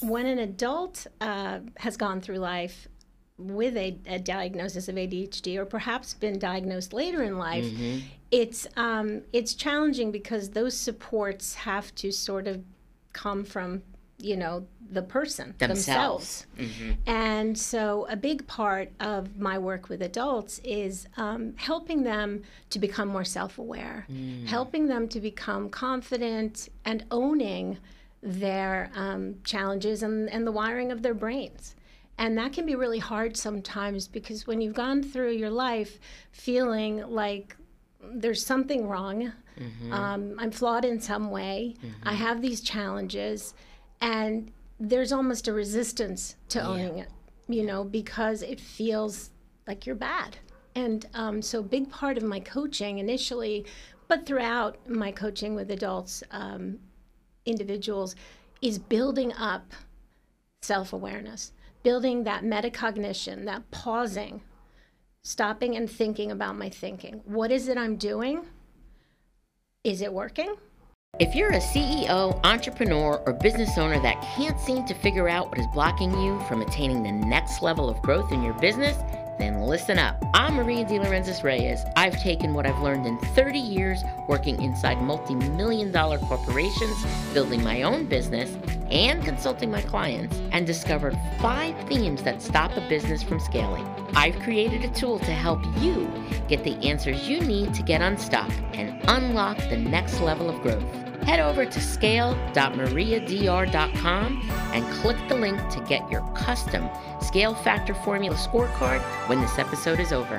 when an adult uh, has gone through life with a, a, diagnosis of ADHD or perhaps been diagnosed later in life, mm-hmm. it's um, it's challenging because those supports have to sort of come from you know the person themselves, themselves. Mm-hmm. and so a big part of my work with adults is um, helping them to become more self-aware mm. helping them to become confident and owning their um, challenges and, and the wiring of their brains and that can be really hard sometimes because when you've gone through your life feeling like there's something wrong, mm-hmm. um, I'm flawed in some way, mm-hmm. I have these challenges, and there's almost a resistance to yeah. owning it, you know, because it feels like you're bad. And um, so, big part of my coaching initially, but throughout my coaching with adults, um, individuals, is building up self awareness building that metacognition, that pausing, stopping and thinking about my thinking. What is it I'm doing? Is it working? If you're a CEO, entrepreneur, or business owner that can't seem to figure out what is blocking you from attaining the next level of growth in your business, then listen up. I'm Maria De Laurentiis Reyes. I've taken what I've learned in 30 years working inside multi million dollar corporations, building my own business, and consulting my clients, and discovered five themes that stop a business from scaling. I've created a tool to help you get the answers you need to get unstuck and unlock the next level of growth head over to scale.mariadr.com and click the link to get your custom Scale Factor Formula scorecard when this episode is over.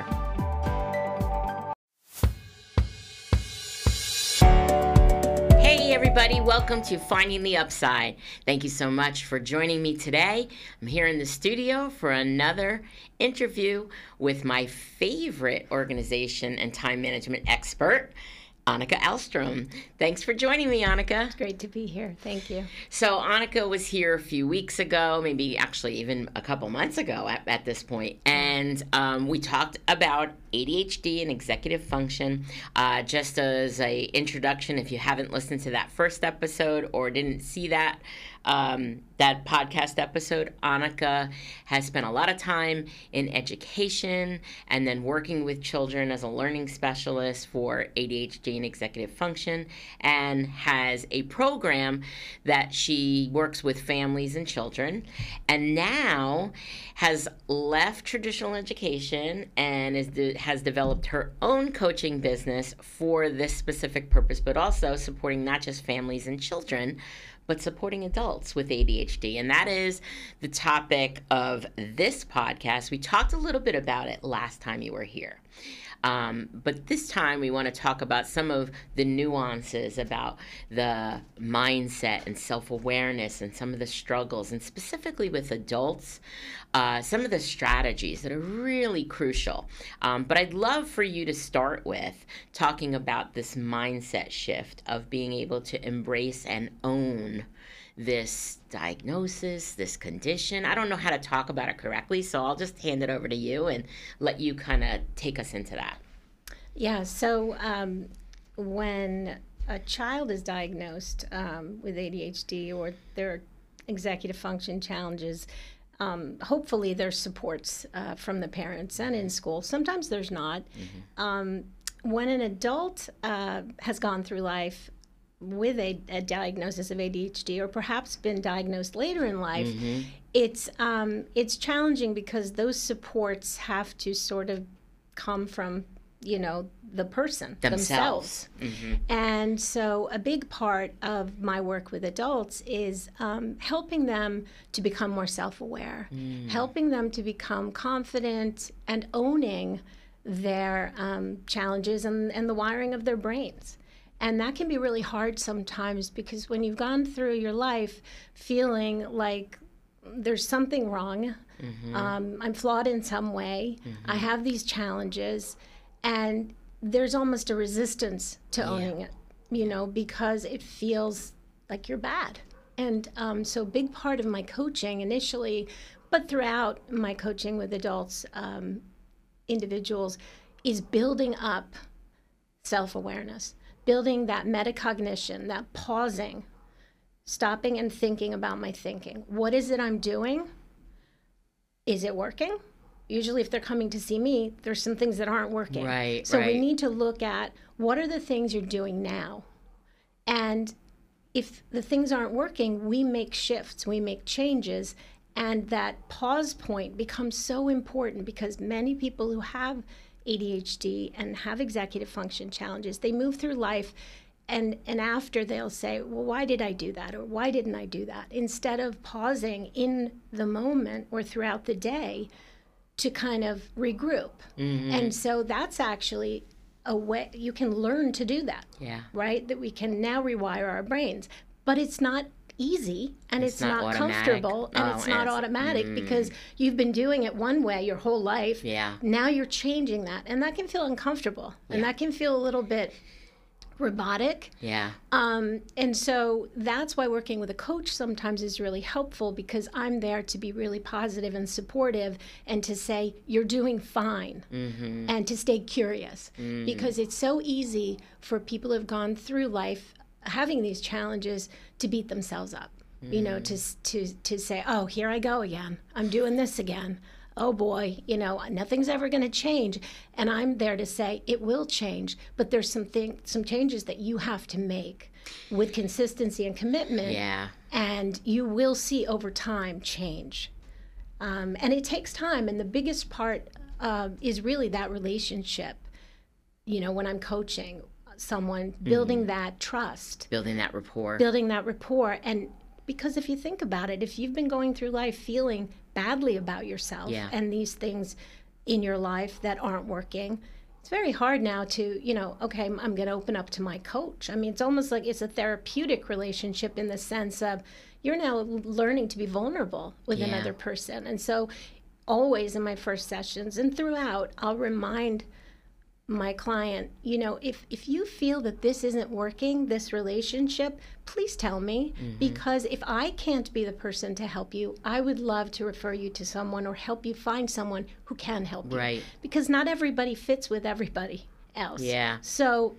Hey, everybody, welcome to Finding the Upside. Thank you so much for joining me today. I'm here in the studio for another interview with my favorite organization and time management expert. Annika Ahlstrom. Thanks for joining me, Annika. It's great to be here. Thank you. So, Annika was here a few weeks ago, maybe actually even a couple months ago at, at this point, and um, we talked about ADHD and executive function. Uh, just as a introduction, if you haven't listened to that first episode or didn't see that, um, that podcast episode, Annika has spent a lot of time in education and then working with children as a learning specialist for ADHD and executive function, and has a program that she works with families and children, and now has left traditional education and is de- has developed her own coaching business for this specific purpose, but also supporting not just families and children but supporting adults with ADHD. And that is the topic of this podcast. We talked a little bit about it last time you were here. Um, but this time we want to talk about some of the nuances about the mindset and self awareness and some of the struggles, and specifically with adults, uh, some of the strategies that are really crucial. Um, but I'd love for you to start with talking about this mindset shift of being able to embrace and own this diagnosis, this condition. I don't know how to talk about it correctly, so I'll just hand it over to you and let you kind of take us into that. Yeah, so um, when a child is diagnosed um, with ADHD or their executive function challenges, um, hopefully there's supports uh, from the parents and in school. Sometimes there's not. Mm-hmm. Um, when an adult uh, has gone through life with a, a, diagnosis of ADHD or perhaps been diagnosed later in life, mm-hmm. it's um, it's challenging because those supports have to sort of come from you know the person themselves, themselves. Mm-hmm. and so a big part of my work with adults is um, helping them to become more self-aware mm. helping them to become confident and owning their um, challenges and, and the wiring of their brains and that can be really hard sometimes because when you've gone through your life feeling like there's something wrong, mm-hmm. um, I'm flawed in some way, mm-hmm. I have these challenges, and there's almost a resistance to yeah. owning it, you know, because it feels like you're bad. And um, so, big part of my coaching initially, but throughout my coaching with adults, um, individuals, is building up self awareness building that metacognition, that pausing, stopping and thinking about my thinking. What is it I'm doing? Is it working? Usually, if they're coming to see me, there's some things that aren't working. Right. So right. we need to look at what are the things you're doing now? And if the things aren't working, we make shifts, we make changes. And that pause point becomes so important because many people who have ADHD and have executive function challenges, they move through life and and after they'll say, "Well, why did I do that?" or "Why didn't I do that?" instead of pausing in the moment or throughout the day to kind of regroup. Mhm. And so that's actually a way you can learn to do that yeah. right? That we can now rewire our brains. But it's not easy and It's it's, not not, comfortable and Oh, it's not it's- automatic mm. because you've been doing it one way your whole life. Yeah. Now you're changing that and that can feel uncomfortable and that can feel a little bit robotic. Yeah. Um, and so that's why working with a coach sometimes is really helpful because I'm there to be really positive and supportive and to say, you're doing fine Mm-hmm. and to stay curious because it's so easy for people who have gone through life having these challenges to beat themselves up you know to to to say oh here i go again i'm doing this again oh boy you know nothing's ever going to change and i'm there to say it will change but there's some thing, some changes that you have to make with consistency and commitment Yeah. and you will see over time change. Um, and it takes time, and the biggest part uh, is really that relationship. You know, when I'm coaching someone, mm-hmm. building that trust, Building that rapport. building that rapport, and because if you think about it, if you've been going through life feeling badly about yourself Yeah. and these things in your life that aren't working, it's very hard now to, you know, okay, I'm, I'm going to open up to my coach. I mean, it's almost like it's a therapeutic relationship in the sense of you're now learning to be vulnerable with Yeah. another person. And so, always in my first sessions and throughout, I'll remind my client, you know, if if you feel that this isn't working, this relationship, please tell me mm-hmm. because if I can't be the person to help you, I would love to refer you to someone or help you find someone who can help you. Right. Because not everybody fits with everybody else. Yeah. So,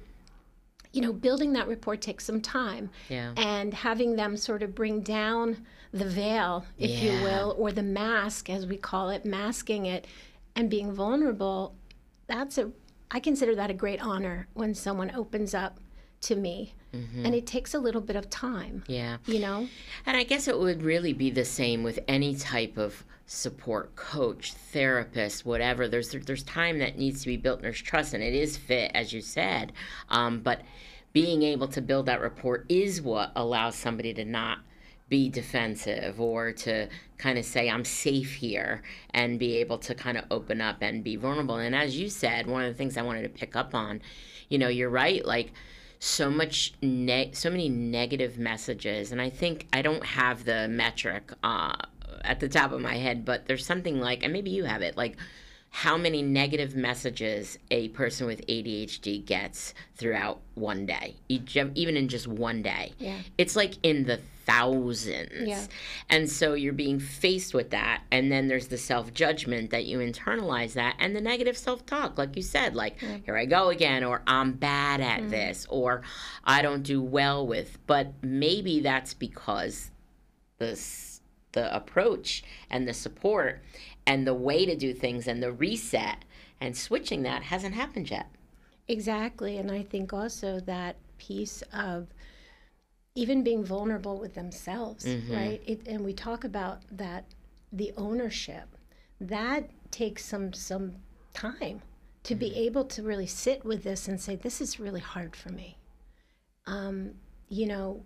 you know, building that rapport takes some time Yeah. and having them sort of bring down the veil, if you will, or the mask, as we call it, masking it and being vulnerable. That's a, I consider that a great honor when someone opens up to me. And it takes a little bit of time, Yeah. you know? And I guess it would really be the same with any type of support coach, therapist, whatever. There's there's time that needs to be built and there's trust, and it is fit, as you said. Um, but being able to build that rapport is what allows somebody to not be defensive or to kind of say i'm safe here and be able to kind of open up and be vulnerable. And as you said one of the things i wanted to pick up on you know you're right like so much ne- so many negative messages and i think i don't have the metric uh, at the top of my head but there's something like and maybe you have it like how many negative messages a person with ADHD gets throughout one day, each, even in just one day. Yeah. It's like in the thousands. Yeah. And so you're being faced with that. And then there's the self judgment that you internalize that, and the negative self talk, like you said, like, here I go again, or I'm bad at mm-hmm. this, or I don't do well with. But maybe that's because the the approach and the support and the way to do things and the reset and switching that hasn't happened yet. Exactly. And I think also that piece of even being vulnerable with themselves, right? It, and we talk about that the ownership that takes some some time to be able to really sit with this and say this is really hard for me. Um, you know,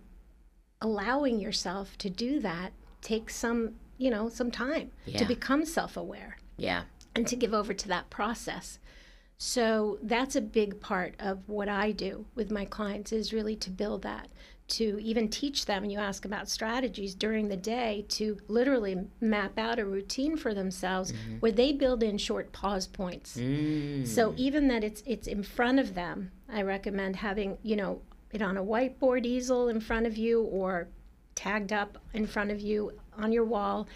allowing yourself to do that takes some, you know, some time Yeah. to become self-aware Yeah. and to give over to that process. So that's a big part of what I do with my clients is really to build that, to even teach them. You ask about strategies during the day to literally map out a routine for themselves where they build in short pause points. Mm. So even that it's it's in front of them, I recommend having you know it on a whiteboard easel in front of you or tagged up in front of you on your wall,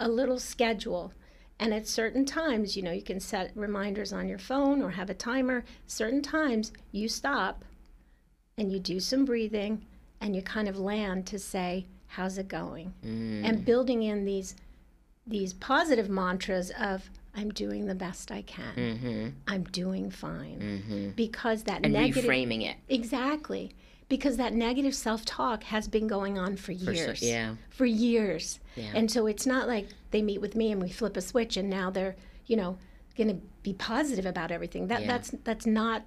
a little schedule. And at certain times, you know, you can set reminders on your phone or have a timer. Certain times you stop and you do some breathing and you kind of land to say, "How's it going?" Mm. and building in these these positive mantras of I'm doing the best I can. Mm-hmm. I'm doing fine. Mm-hmm. Because that And negative reframing it. Exactly. Because that negative self-talk has been going on for For years. so- yeah. For years. Yeah. And so it's not like they meet with me and we flip a switch and now they're, you know, going to be positive about everything. That Yeah. that's that's not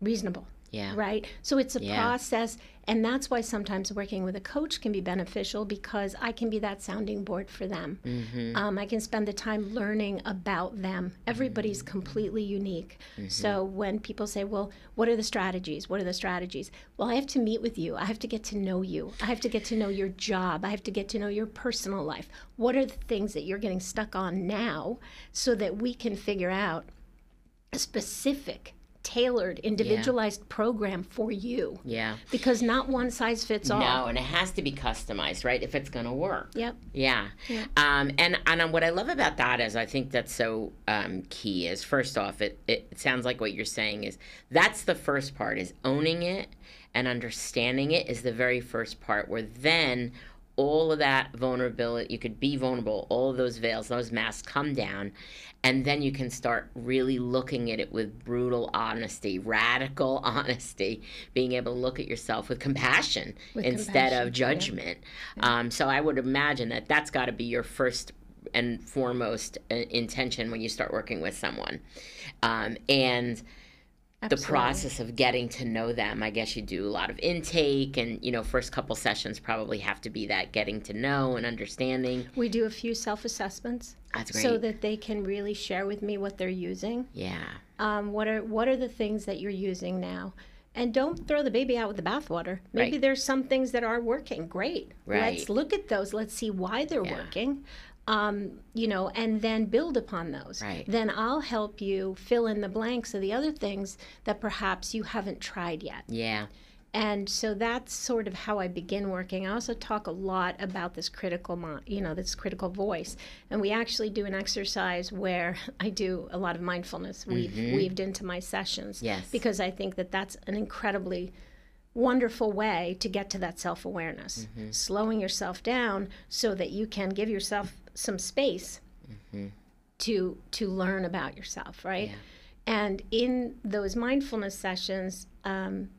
reasonable Yeah. right? So it's a Yeah. process, and that's why sometimes working with a coach can be beneficial because I can be that sounding board for them. Mm-hmm. Um, I can spend the time learning about them. Everybody's Mm-hmm. completely unique. So when people say, "Well, what are the strategies? What are the strategies?" Well, I have to meet with you. I have to get to know you. I have to get to know your job. I have to get to know your personal life. What are the things that you're getting stuck on now, so that we can figure out a specific, tailored, individualized program for you. Yeah. Because not one size fits all. No, and it has to be customized, right? If it's going to work. Yep. Yeah. Yeah. Um, and and what I love about that is I think that's so um, key is first off it, it sounds like what you're saying is that's the first part is owning it and understanding it is the very first part where then all of that vulnerability you could be vulnerable all of those veils those masks come down and then you can start really looking at it with brutal honesty radical honesty being able to look at yourself with compassion With instead compassion, of yeah. judgment. Um, so i would imagine that that's got to be your first and foremost uh, intention when you start working with someone. Um, and the process of getting to know them i guess you do a lot of intake and you know first couple sessions probably have to be that getting to know and understanding We do a few self assessments that's great so that they can really share with me what they're using. yeah Um, what are what are the things that you're using now? And don't throw the baby out with the bathwater. Maybe Right. there's some things that are working. Great. Right. Let's look at those. Let's see why they're Yeah. working. Um, you know, and then build upon those. Right. Then I'll help you fill in the blanks of the other things that perhaps you haven't tried yet. yeah And so that's sort of how I begin working. I also talk a lot about this critical, mo- you know, this critical voice. And we actually do an exercise where I do a lot of mindfulness weave, weaved into my sessions. Yes. Because I think that that's an incredibly wonderful way to get to that self awareness. Slowing yourself down so that you can give yourself some space to to learn about yourself, right? Yeah. And in those mindfulness sessions, um,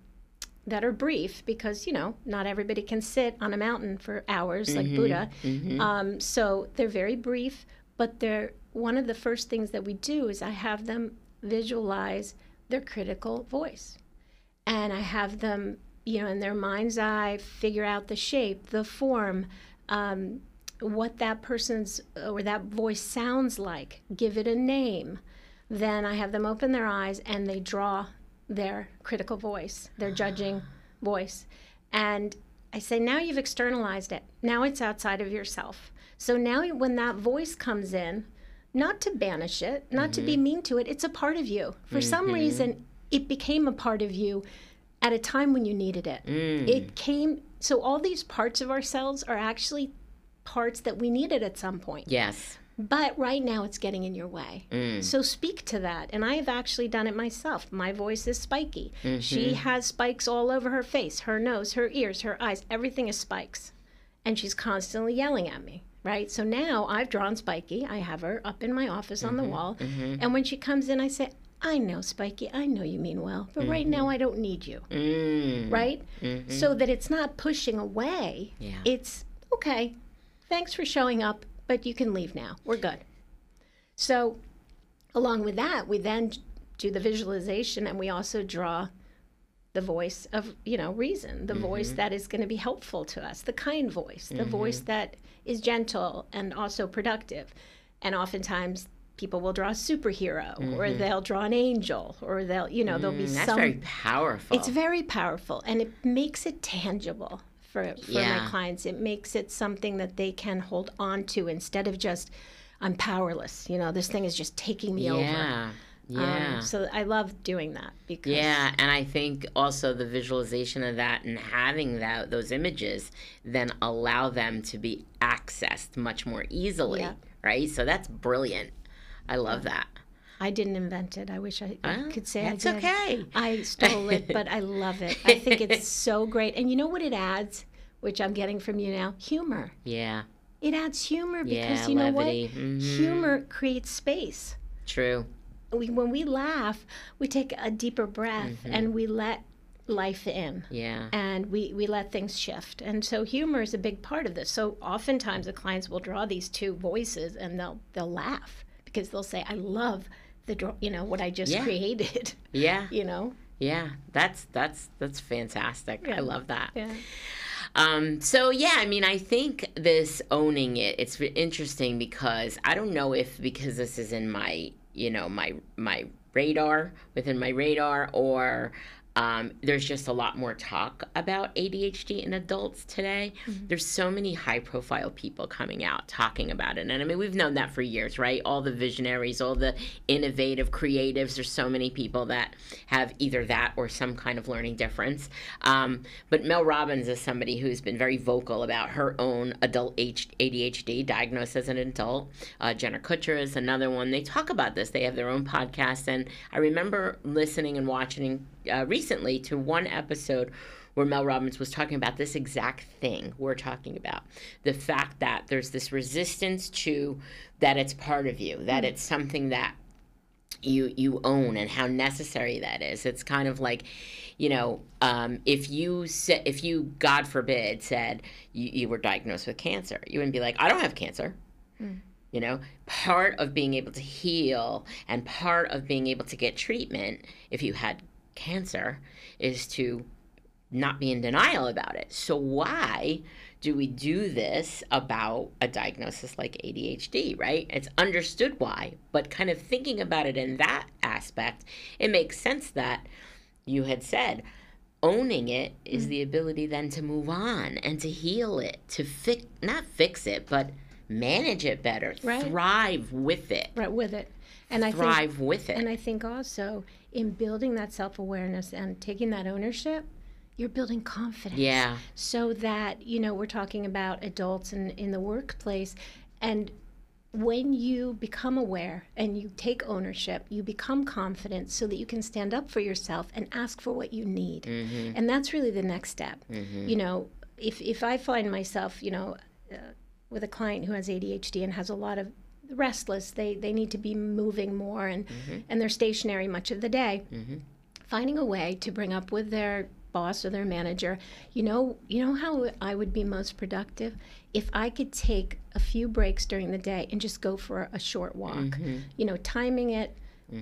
that are brief because you know not everybody can sit on a mountain for hours like Buddha. Um, so they're very brief, but they're one of the first things that we do is I have them visualize their critical voice, and I have them you know in their mind's eye figure out the shape, the form. Um, what that person's uh, or that voice sounds like, give it a name. Then I have them open their eyes and they draw their critical voice, their judging voice. And I say, now you've externalized it. Now it's outside of yourself. So now when that voice comes in, not to banish it, not to be mm-hmm. mean to it, it's a part of you. For some mm-hmm. reason, it became a part of you at a time when you needed it. Mm. It came, so all these parts of ourselves are actually parts that we needed at some point. yes But right now it's getting in your way. Mm. So speak to that. And I have actually done it myself. My voice is spiky. She mm-hmm. has spikes all over her face, her nose, her ears, her eyes. Everything is spikes. And she's constantly yelling at me. Right. So now I've drawn Spiky. I have her up in my office on the mm-hmm. wall. Mm-hmm. And when she comes in, I say, I know, Spiky, I know you mean well, but right now I don't need you. mm. Right? So that it's not pushing away. Yeah. It's okay. Thanks for showing up, but you can leave now. We're good. So, along with that, we then do the visualization and we also draw the voice of, you know, reason, the mm-hmm. voice that is going to be helpful to us, the kind voice, the mm-hmm. voice that is gentle and also productive. And oftentimes people will draw a superhero or mm-hmm. they'll draw an angel or they'll, you know, there'll be Mm, that's some very powerful it's very powerful and it makes it tangible for, for my clients. It makes it something that they can hold on to instead of just, I'm powerless. You know, this thing is just taking me over. yeah yeah Um, so I love doing that because Yeah, and I think also the visualization of that and having that those images then allow them to be accessed much more easily, Yeah. right? So that's brilliant. I love that. I didn't invent it. I wish I, Oh, could say that's I did. okay. I stole it, but I love it. I think it's so great. And you know what it adds, which I'm getting from you now? Humor. Yeah. It adds humor because Yeah, you know levity. what? Mhm. Humor creates space. True. We, when we laugh, we take a deeper breath Mm-hmm. and we let life in Yeah. and we, we let things shift. And so humor is a big part of this. So oftentimes the clients will draw these two voices and they'll they'll laugh because they'll say, I love the you know, what I just Yeah. created. Yeah. you know? Yeah. That's that's that's fantastic. Yeah. I love that. Yeah. Um, so yeah, I mean, I think this owning it, it's interesting because I don't know if because this is in my, you know, my my radar within my radar, or um, there's just a lot more talk about ADHD in adults today. There's so many high profile people coming out talking about it, and I mean, we've known that for years, right? All the visionaries, all the innovative creatives. There's so many people that have either that or some kind of learning difference. Um, but Mel Robbins is somebody who's been very vocal about her own adult ADHD, diagnosed as an adult. Uh, Jenna Kutcher is another one. They talk about this. They have their own podcast, and I remember listening and watching uh, recently to one episode where Mel Robbins was talking about this exact thing we're talking about the fact that there's this resistance to that it's part of you, that it's something that you you own and how necessary that is. It's kind of like, you know, um, if you said if you God forbid said you, you were diagnosed with cancer, you wouldn't be like, I don't have cancer. You know, part of being able to heal and part of being able to get treatment if you had cancer is to not be in denial about it. So why do we do this about a diagnosis like ADHD, right? It's understood why, but kind of thinking about it in that aspect, it makes sense that you had said owning it is mm. the ability then to move on and to heal it, to fix not fix it, but manage it better, Right. thrive with it. Right with it. And I think Thrive with it. And I think also in building that self awareness and taking that ownership, you're building confidence. yeah. So that, you know, we're talking about adults in, in the workplace. And when you become aware and you take ownership, you become confident so that you can stand up for yourself and ask for what you need. Mm-hmm. And that's really the next step. You know, if, if I find myself, you know, uh, with a client who has ADHD and has a lot of restless, they, they need to be moving more and, mm-hmm. and they're stationary much of the day. Mm-hmm. Finding a way to bring up with their boss or their manager you know you know how i would be most productive? If i could take a few breaks during the day and just go for a short walk. Mm-hmm. You know timing it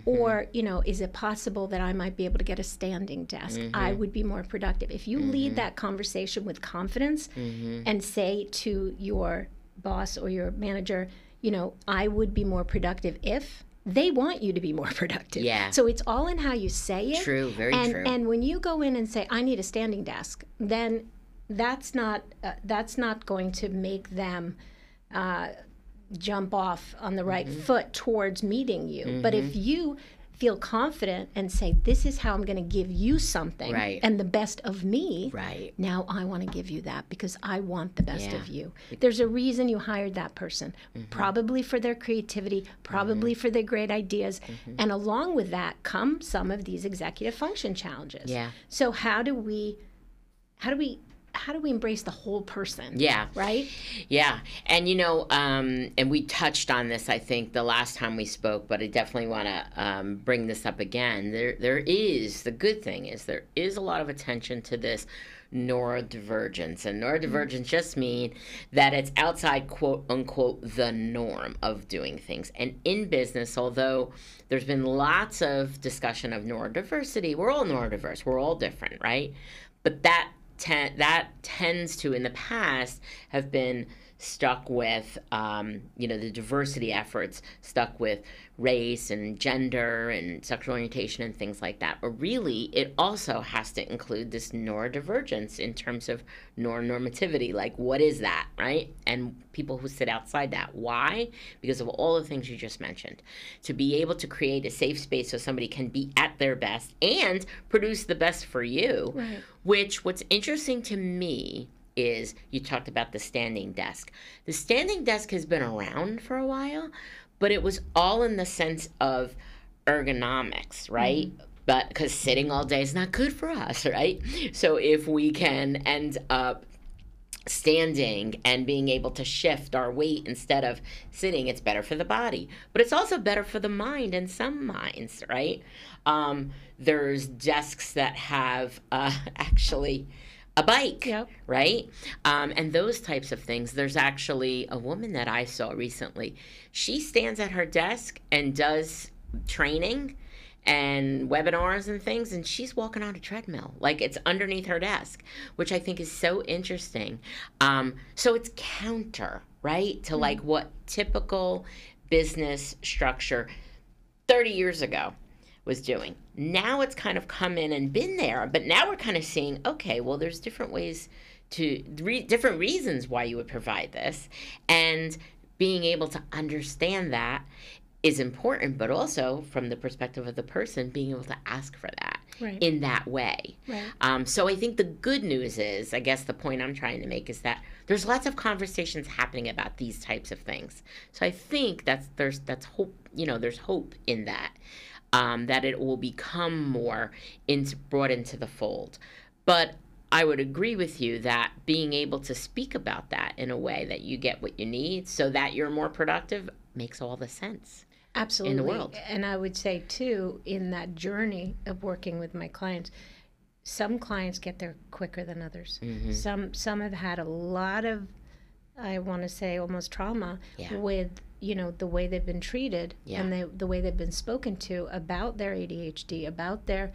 or you know is it possible that i might be able to get a standing desk? I would be more productive. If you lead that conversation with confidence and say to your boss or your manager you know i would be more productive if they want you to be more productive Yeah. so it's all in how you say it True, very and, true. And when you go in and say, "I need a standing desk," then that's not uh, that's not going to make them uh, jump off on the right Mm-hmm. foot towards meeting you. But if you feel confident and say, "This is how I'm going to give you something," Right. and the best of me, Right. now I want to give you that because I want the best Yeah. Mm-hmm. of you. There's a reason you hired that person, probably for their creativity, probably for their great ideas. Mm-hmm. And along with that come some of these executive function challenges. Yeah. So how do we how do we how do we embrace the whole person? Yeah. Right? Yeah, and you know, um, and we touched on this, I think, the last time we spoke, but I definitely want to um, bring this up again. There, there is the good thing is there is a lot of attention to this neurodivergence, and neurodivergence just mean that it's outside quote unquote the norm of doing things. And in business, although there's been lots of discussion of neurodiversity, we're all neurodiverse, we're all different, right? But that ten- that tends to in the past have been stuck with um, you know the diversity efforts stuck with race and gender and sexual orientation and things like that. But really it also has to include this neurodivergence in terms of normativity like what is that right? And people who sit outside that. Why? Because of all the things you just mentioned. To be able to create a safe space so somebody can be at their best and produce the best for you Right. which what's interesting to me is you talked about the standing desk. The standing desk has been around for a while, but it was all in the sense of ergonomics, right? Mm-hmm. But because sitting all day is not good for us, right? So if we can end up standing and being able to shift our weight instead of sitting, it's better for the body. But it's also better for the mind and some minds, right? Um, there's desks that have uh, actually a bike, yep. right? Um, and those types of things. There's actually a woman that I saw recently. She stands at her desk and does training and webinars and things and she's walking on a treadmill like it's underneath her desk which i think is so interesting um, so it's counter right to mm-hmm. like what typical business structure 30 years ago was doing now it's kind of come in and been there but now we're kind of seeing okay well there's different ways to re- different reasons why you would provide this and being able to understand that is important, but also from the perspective of the person being able to ask for that right. in that way. Right. Um, so I think the good news is, I guess the point I'm trying to make is that there's lots of conversations happening about these types of things. So I think that's there's that's hope. You know, there's hope in that um, that it will become more into, brought into the fold. But I would agree with you that being able to speak about that in a way that you get what you need so that you're more productive makes all the sense. Absolutely. in the world. And I would say, too, in that journey of working with my clients, some clients get there quicker than others. Mm-hmm. Some some have had a lot of, I want to say, almost trauma yeah. with you know the way they've been treated yeah. and they, the way they've been spoken to about their ADHD, about their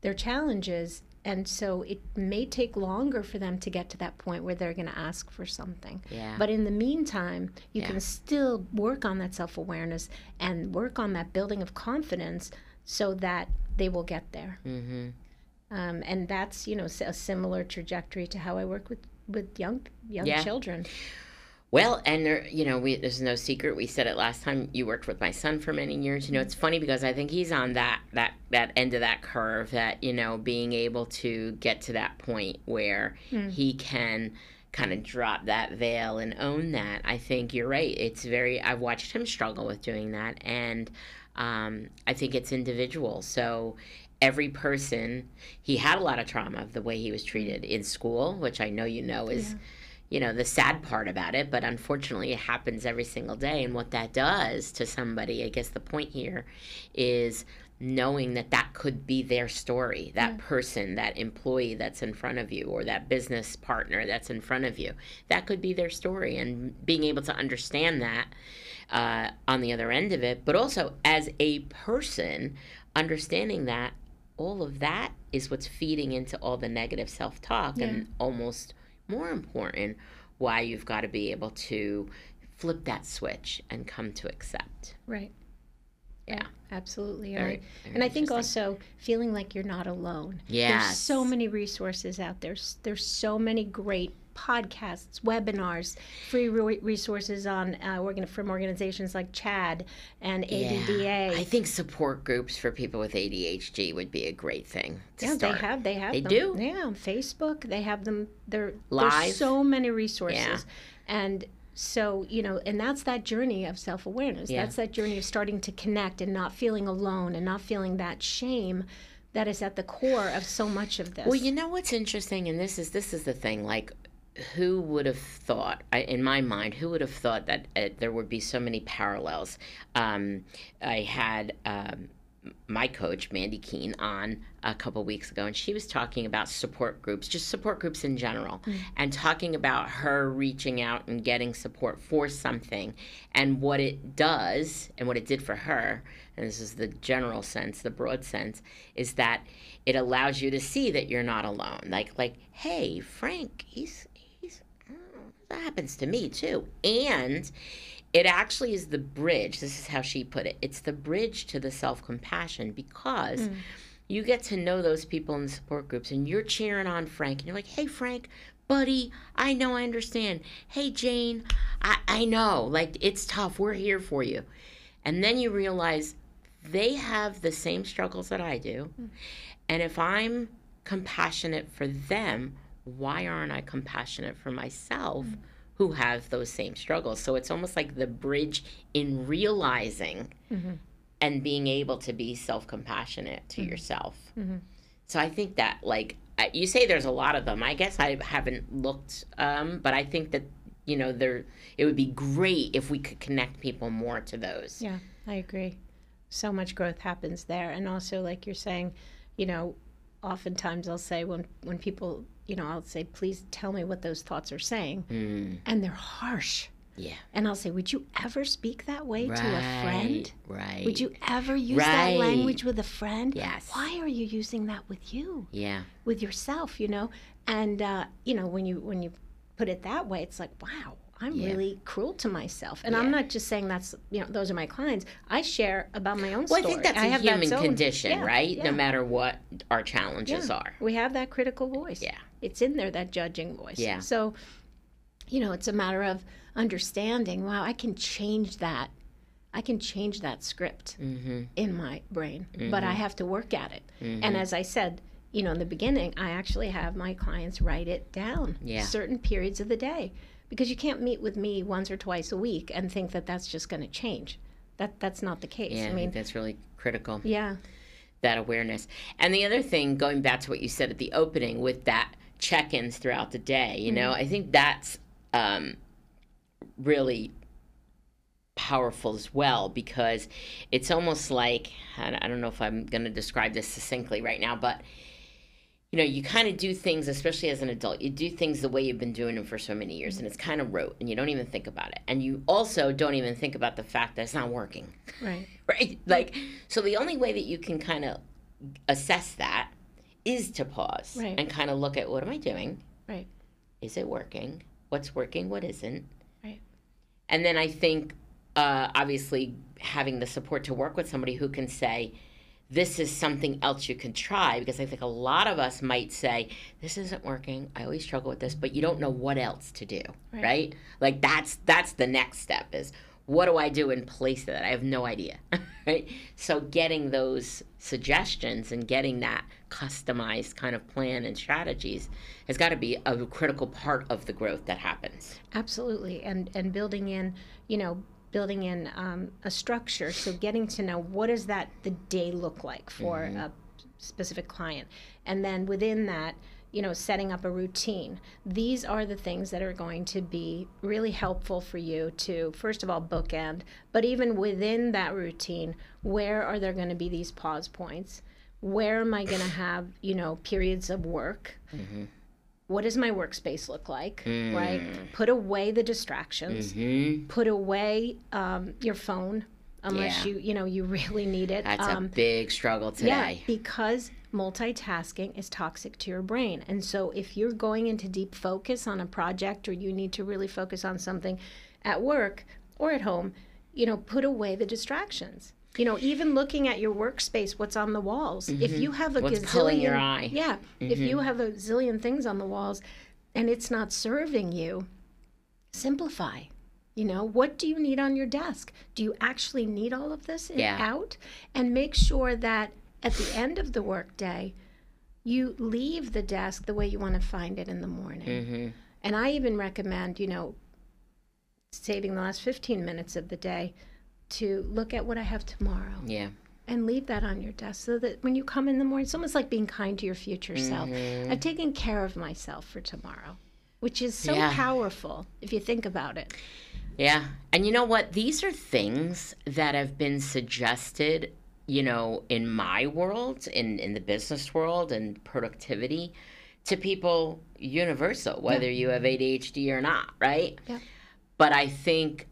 their challenges, and so it may take longer for them to get to that point where they're going to ask for something yeah. but in the meantime you yeah. can still work on that self-awareness and work on that building of confidence so that they will get there mm-hmm. um, and that's you know a similar trajectory to how i work with with young young yeah. children well, and there, you know, we, there's no secret. We said it last time. You worked with my son for many years. You know, it's funny because I think he's on that that that end of that curve. That you know, being able to get to that point where mm. he can kind of drop that veil and own that. I think you're right. It's very. I've watched him struggle with doing that, and um, I think it's individual. So every person, he had a lot of trauma of the way he was treated in school, which I know you know is. Yeah you know the sad part about it but unfortunately it happens every single day. And what that does to somebody i guess the point here is knowing that that could be their story that person that employee that's in front of you or that business partner that's in front of you that could be their story. And being able to understand that uh, on the other end of it but also as a person understanding that all of that is what's feeding into all the negative self-talk yeah. and almost more important, why you've got to be able to flip that switch and come to accept. Right. Yeah. Absolutely. Very, right. Very and I think also feeling like you're not alone. Yeah. There's so many resources out there. There's so many great podcasts, webinars, free re- resources on uh, organ- from organizations like CHADD and ADDA. Yeah. I think support groups for people with ADHD would be a great thing. yeah, start. they have. They have. They them. do. Yeah, on Facebook, they have them. They're live. There's so many resources, yeah. and so you know and that's that journey of self-awareness yeah. that's that journey of starting to connect and not feeling alone and not feeling that shame that is at the core of so much of this well you know what's interesting and this is this is the thing like who would have thought, I, in my mind, who would have thought that uh, there would be so many parallels? Um, I had um, my coach, Mandy Keene, on a couple weeks ago, and she was talking about support groups, just support groups in general, mm-hmm. and talking about her reaching out and getting support for something and what it does and what it did for her. And this is the general sense, the broad sense, is that it allows you to see that you're not alone. Like, like, hey, Frank, he's that happens to me too. And it actually is the bridge. This is how she put it. It's the bridge to the self compassion because mm. you get to know those people in the support groups and you're cheering on Frank and you're like, hey, Frank, buddy, I know I understand. Hey, Jane, I, I know. Like, it's tough. We're here for you. And then you realize they have the same struggles that I do. Mm. And if I'm compassionate for them, why aren't I compassionate for myself mm-hmm. who have those same struggles? So it's almost like the bridge in realizing mm-hmm. and being able to be self compassionate to Mm-hmm. yourself. So I think that like you say there's a lot of them. I guess I haven't looked, um, but I think that you know there it would be great if we could connect people more to those. Yeah, I agree. So much growth happens there, and also like you're saying, you know, oftentimes I'll say when when people, you know, I'll say, please tell me what those thoughts are saying, Mm, and they're harsh, yeah. and I'll say, would you ever speak that way to a friend? Right. Would you ever use Right. that language with a friend? Yes. Why are you using that with you, Yeah. with yourself? You know, and uh, you know when you when you put it that way, it's like, wow, I'm Yeah. really cruel to myself. And Yeah. I'm not just saying that's you know those are my clients. I share about my own Well, I think that's a have that human zone. condition, Yeah, right? yeah, No matter what our challenges yeah. are. We have that critical voice. Yeah. It's in there, that judging voice. Yeah. So, you know, it's a matter of understanding, wow, I can change that. I can change that script Mm-hmm. in my brain, but I have to work at it. Mm-hmm. And as I said, you know, in the beginning, I actually have my clients write it down, Yeah. certain periods of the day, because you can't meet with me once or twice a week and think that that's just going to change. That that's not the case. Yeah, I mean, that's really critical. yeah, that awareness. And the other thing, going back to what you said at the opening with that check ins throughout the day, you know, I think that's um, really powerful as well because it's almost like, I don't know if I'm going to describe this succinctly right now, but you know, you kind of do things, especially as an adult, you do things the way you've been doing them for so many years, and it's kind of rote, and you don't even think about it. And you also don't even think about the fact that it's not working right. right? Like, so the only way that you can kind of assess that is to pause Right. and kind of look at what am I doing? Right. Is it working? What's working? What isn't? Right. And then I think, uh, obviously, having the support to work with somebody who can say, this is something else you can try because I think a lot of us might say, This isn't working. I always struggle with this, but you don't know what else to do. Right. Right? Like that's that's the next step is what do I do in place of that? I have no idea. right? So getting those suggestions and getting that customized kind of plan and strategies has got to be a critical part of the growth that happens. Absolutely, and and building in, you know, building in um, a structure. So getting to know what does that the day look like for a specific client, and then within that, you know, setting up a routine. These are the things that are going to be really helpful for you to first of all bookend, but even within that routine, where are there going to be these pause points? Where am I going to have, you know, periods of work? What does my workspace look like right put away the distractions Mm-hmm. put away um, your phone unless Yeah. you you know you really need it That's a um, big struggle today yeah today. because multitasking is toxic to your brain and so if you're going into deep focus on a project or you need to really focus on something at work or at home you know put away the distractions you know even looking at your workspace what's on the walls if you have a Mm-hmm. What's gazillion your eye. Mm-hmm. yeah if you have a zillion things on the walls and it's not serving you simplify you know what do you need on your desk do you actually need all of this Yeah. out and make sure that at the end of the workday you leave the desk the way you want to find it in the morning Mm-hmm. and i even recommend you know saving the last 15 minutes of the day to look at what i have tomorrow Yeah. and leave that on your desk so that when you come in the morning, it's almost like being kind to your future self. Mm-hmm. I've taken care of myself for tomorrow, which is so Yeah. powerful if you think about it. Yeah. And you know what? These are things that have been suggested, you know, in my world, in, in the business world and productivity to people universal, whether you have ADHD or not, right? Yeah. But I think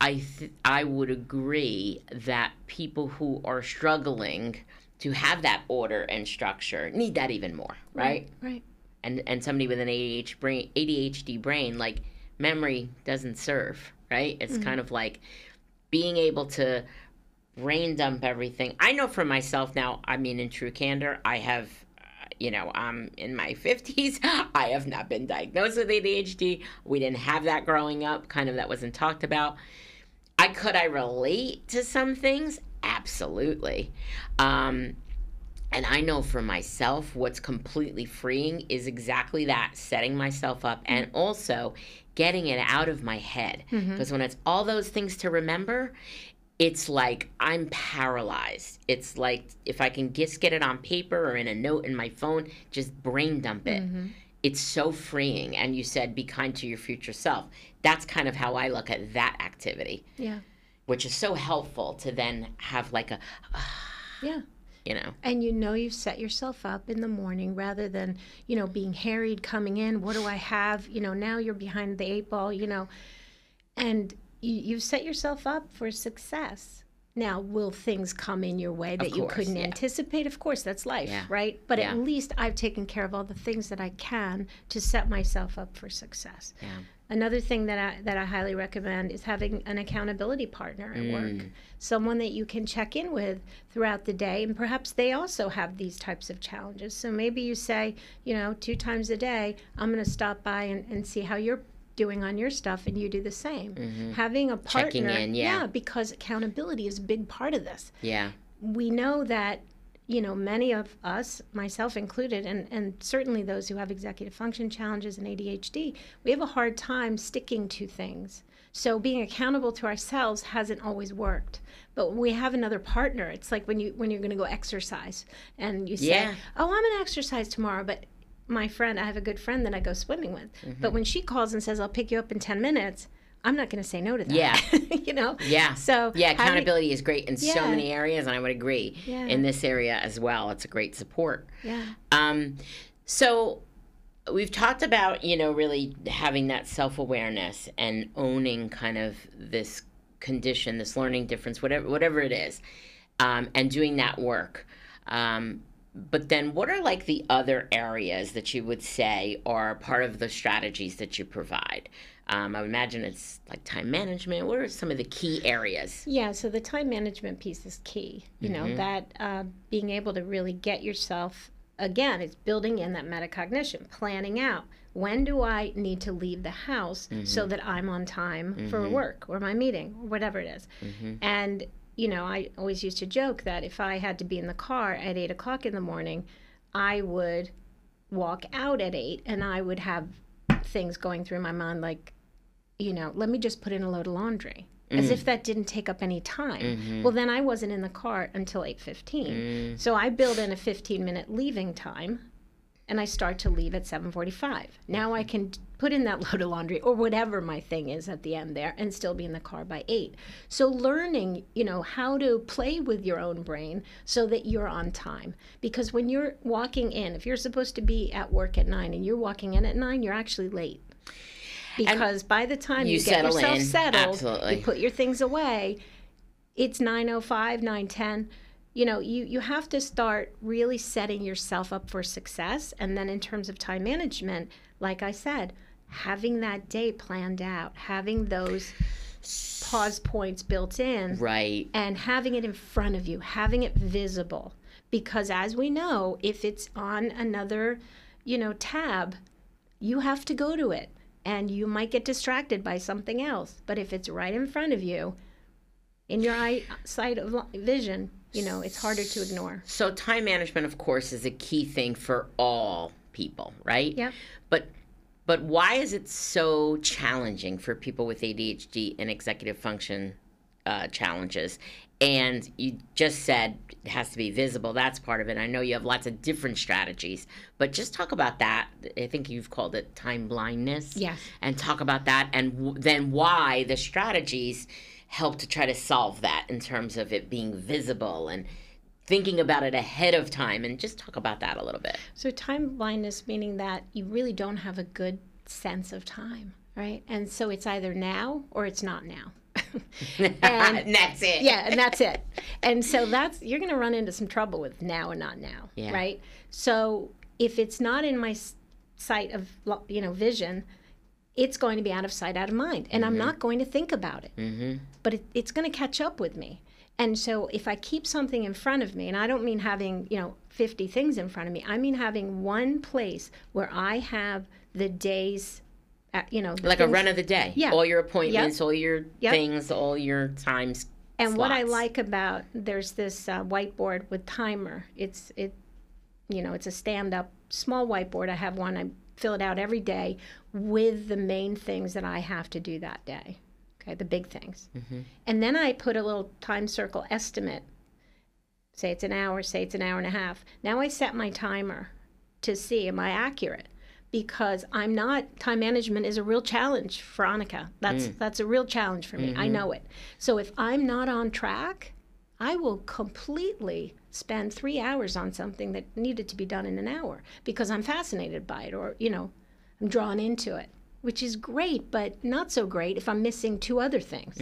I th- I would agree that people who are struggling to have that order and structure need that even more, right? Right. and and somebody with an ADHD brain, ADHD brain, like memory doesn't serve, right? It's mm-hmm. kind of like being able to brain dump everything. I know for myself now. I mean, in true candor, I have. You know, I'm in my 50s. I have not been diagnosed with ADHD. We didn't have that growing up. Kind of that wasn't talked about. I could I relate to some things? Absolutely. Um, and I know for myself, what's completely freeing is exactly that setting myself up and also getting it out of my head. Because when it's all those things to remember, it's like I'm paralyzed. It's like if I can just get it on paper or in a note in my phone, just brain dump it. Mm-hmm. It's so freeing. And you said be kind to your future self. That's kind of how I look at that activity, Yeah. which is so helpful to then have like a, Yeah. you know, And you know you've set yourself up in the morning rather than, you know, being harried coming in. What do I have? You know, now you're behind the eight ball, you know. And you, you've set yourself up for success. Now, will things come in your way that you couldn't yeah. anticipate? Of course, that's life, Yeah. right? But Yeah. at least I've taken care of all the things that I can to set myself up for success. Another thing that I, that I highly recommend is having an accountability partner at Mm. work, someone that you can check in with throughout the day, and perhaps they also have these types of challenges. So maybe you say, you know, two times a day, I'm going to stop by and, and see how you're doing on your stuff, and you do the same. Having a partner, Mm-hmm. Checking in, yeah. because accountability is a big part of this Yeah. we know that you know many of us myself included and, and certainly those who have executive function challenges and adhd we have a hard time sticking to things so being accountable to ourselves hasn't always worked but when we have another partner it's like when you when you're going to go exercise and you say Yeah. oh i'm going to exercise tomorrow but my friend i have a good friend that i go swimming with but when she calls and says i'll pick you up in 10 minutes i'm not going to say no to that Yeah. you know Yeah. so Yeah, accountability is great in so many areas, and I would agree Yeah. in this area as well. It's a great support. yeah Um, so we've talked about you know really having that self awareness and owning kind of this condition, this learning difference, whatever whatever it is, um, and doing that work. Um, but then, what are like the other areas that you would say are part of the strategies that you provide? Um, I would imagine it's like time management. What are some of the key areas? Yeah, so the time management piece is key. You know, that uh, being able to really get yourself, again, it's building in that metacognition, planning out when do I need to leave the house so that I'm on time for work or my meeting or whatever it is. And, you know, I always used to joke that if I had to be in the car at eight o'clock in the morning, I would walk out at eight and I would have things going through my mind like, you know, let me just put in a load of laundry. As if mm. that didn't take up any time. Mm-hmm. Well, then I wasn't in the car until 8:15. Mm. So I build in a 15-minute leaving time and I start to leave at 7:45. Now I can put in that load of laundry or whatever my thing is at the end there and still be in the car by 8. So learning, you know, how to play with your own brain so that you're on time. Because when you're walking in, if you're supposed to be at work at 9 and you're walking in at 9, you're actually late because by the time you, you get yourself in, settled, absolutely. you put your things away, it's 905, 910. You know, you, you have to start really setting yourself up for success. And then in terms of time management, like I said, having that day planned out, having those pause points built in Right. and having it in front of you, having it visible. Because as we know, if it's on another, you know, tab, you have to go to it and you might get distracted by something else. But if it's right in front of you, in your eyesight of vision, you know, it's harder to ignore. So time management, of course, is a key thing for all people, right? Yeah. But but why is it so challenging for people with ADHD and executive function uh, challenges? And you just said it has to be visible. That's part of it. I know you have lots of different strategies, but just talk about that. I think you've called it time blindness. Yes. And talk about that, and w- then why the strategies help to try to solve that in terms of it being visible and thinking about it ahead of time and just talk about that a little bit. So time blindness meaning that you really don't have a good sense of time, right? And so it's either now or it's not now. and that's it. yeah, and that's it. And so that's you're going to run into some trouble with now and not now, Yeah. right? So if it's not in my sight of you know vision, it's going to be out of sight, out of mind, and I'm not going to think about it. Mm-hmm. But it, it's going to catch up with me. And so if I keep something in front of me, and I don't mean having you know 50 things in front of me, I mean having one place where I have the days, uh, you know, Like a run of the day. Yeah. All your appointments, all your Yep. things, all your times. And what I like about there's this uh, whiteboard with timer. It's it, you know, it's a stand-up small whiteboard. I have one. I fill it out every day with the main things that I have to do that day. Okay, the big things. Mm-hmm. And then I put a little time circle estimate. Say it's an hour, say it's an hour and a half. Now I set my timer to see am I accurate? Because I'm not time management is a real challenge for Annika. That's mm. that's a real challenge for me. I mm-hmm. know it. So if I'm not on track, I will completely spend three hours on something that needed to be done in an hour because I'm fascinated by it or, you know, I'm drawn into it, which is great, but not so great if I'm missing two other things,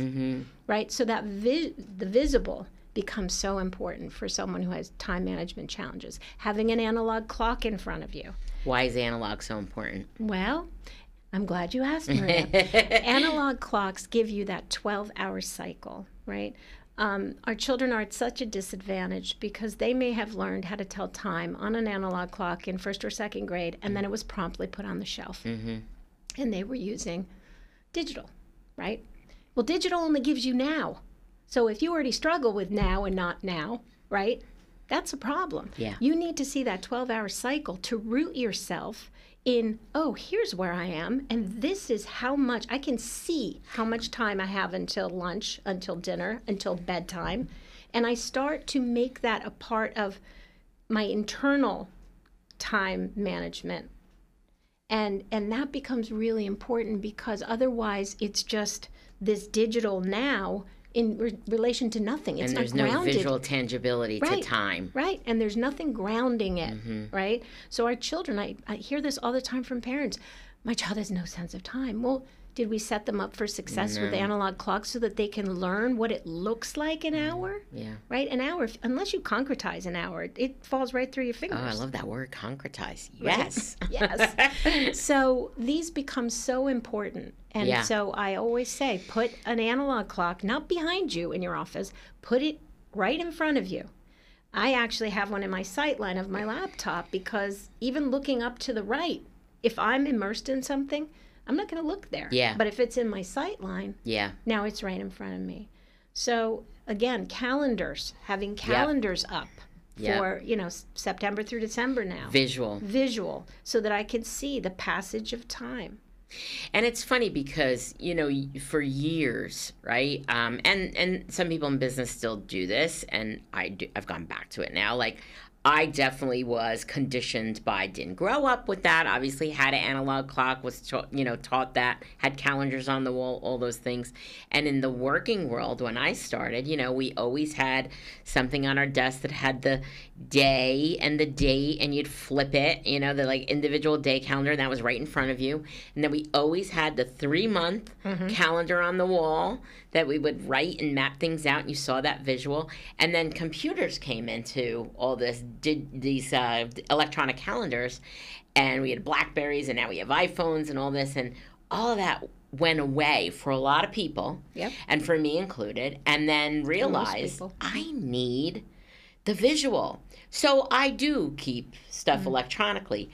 right? So that vi- the visible becomes so important for someone who has time management challenges. Having an analog clock in front of you. Why is analog so important? Well, I'm glad you asked, Maria. Analog clocks give you that 12 hour cycle, right? Um, our children are at such a disadvantage because they may have learned how to tell time on an analog clock in first or second grade, and then it was promptly put on the shelf. Mm-hmm. And they were using digital, right? Well, digital only gives you now. So if you already struggle with now and not now, right? That's a problem. Yeah. You need to see that 12 hour cycle to root yourself in, oh, here's where I am, and this is how much I can see how much time I have until lunch, until dinner, until bedtime. And I start to make that a part of my internal time management. And and that becomes really important because otherwise it's just this digital now in re- relation to nothing. It's and there's not no visual tangibility Right. to time. Right. And there's nothing grounding it. Mm-hmm. Right. So our children, I, I hear this all the time from parents. My child has no sense of time. Well, did we set them up for success with analog clocks so that they can learn what it looks like an mm-hmm. hour? Yeah. Right? An hour, unless you concretize an hour, it falls right through your fingers. Oh, I love that word, concretize. Yes. yes. so these become so important. And Yeah. so I always say put an analog clock not behind you in your office, put it right in front of you. I actually have one in my sight line of my laptop because even looking up to the right, if I'm immersed in something, I'm not going to look there. Yeah. But if it's in my sight line, yeah. now it's right in front of me. So again, calendars, having calendars up Yep. for, you know, September through December now Visual. visual so that I can see the passage of time. And it's funny because you know for years, right? Um, and and some people in business still do this, and I do, I've gone back to it now. Like I definitely was conditioned by didn't grow up with that. Obviously, had an analog clock, was taught, you know taught that, had calendars on the wall, all those things. And in the working world, when I started, you know, we always had something on our desk that had the day and the date, and you'd flip it, you know, the like individual day calendar, and that was right in front of you. And then we always had the three month mm-hmm. calendar on the wall that we would write and map things out, and you saw that visual. And then computers came into all this, did these uh, electronic calendars, and we had Blackberries, and now we have iPhones and all this, and all of that went away for a lot of people, Yep. and for me included, and then realized. I need the visual. So I do keep stuff electronically,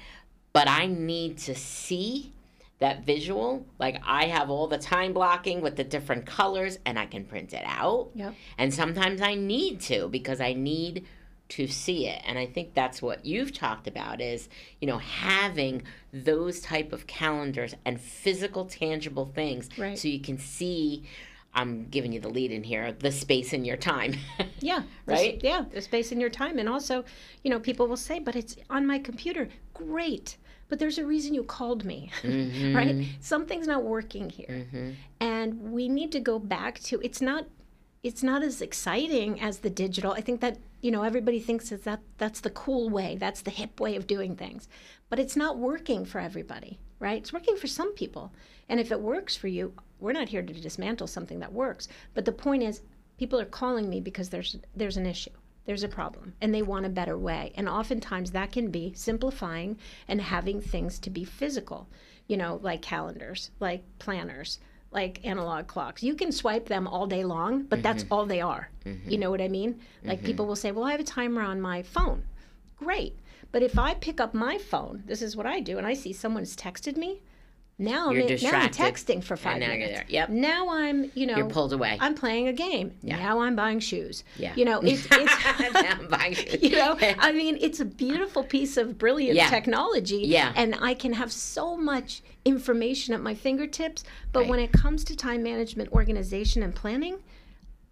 but I need to see that visual. Like I have all the time blocking with the different colors and I can print it out. Yep. And sometimes I need to because I need to see it. And I think that's what you've talked about is, you know, having those type of calendars and physical tangible things Right. so you can see I'm giving you the lead in here, the space in your time. Yeah. Right? Yeah. The space in your time. And also, you know, people will say, but it's on my computer. Great. But there's a reason you called me, Mm-hmm. right? Something's not working here. And we need to go back to it's not it's not as exciting as the digital. I think that, you know, everybody thinks that, that that's the cool way, that's the hip way of doing things. But it's not working for everybody, right? It's working for some people. And if it works for you, we're not here to dismantle something that works. But the point is people are calling me because there's there's an issue. There's a problem and they want a better way. And oftentimes that can be simplifying and having things to be physical, you know, like calendars, like planners, like analog clocks. You can swipe them all day long, but mm-hmm. that's all they are. You mm-hmm. know what I mean? Like people mm-hmm. will say, "Well, I have a timer on my phone." Great. But if I pick up my phone, this is what I do, and I see someone's texted me, Now I'm, You're in, now I'm texting for five now you're minutes. there. Yep. Now I'm, you know, You're pulled away. I'm playing a game. Yeah. Now I'm buying shoes. Yeah. You know, it's, it's Now I'm buying- you know, I mean, it's a beautiful piece of brilliant Yeah. technology. Yeah. And I can have so much information at my fingertips. But Right. when it comes to time management, organization, and planning,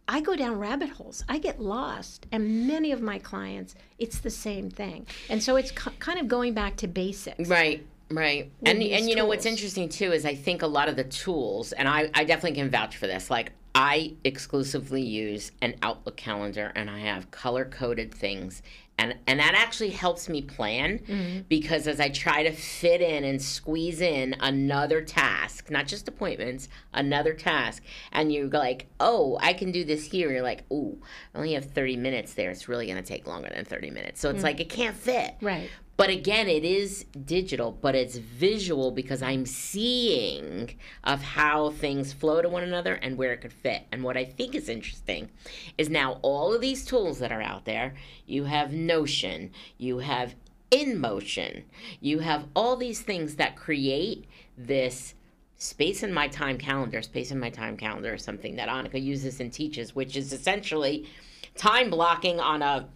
I go down rabbit holes. I get lost. And many of my clients, it's the same thing. And so it's ki- kind of going back to basics. Right, right. And and you know what's interesting too is I think a lot of the tools, and I, I definitely can vouch for this. Like I exclusively use an Outlook calendar, and I have color coded things. And, and that actually helps me plan Mm-hmm. because as I try to fit in and squeeze in another task, not just appointments, another task, and you're like, oh, I can do this here. You're like, ooh, I only have 30 minutes there. It's really going to take longer than 30 minutes. So it's like, it can't fit. Right. But again, it is digital, but it's visual because I'm seeing of how things flow to one another and where it could fit. And what I think is interesting is now all of these tools that are out there, you have Notion, you have InMotion, you have all these things that create this space in my time calendar, space in my time calendar is something that Annika uses and teaches, which is essentially time blocking on a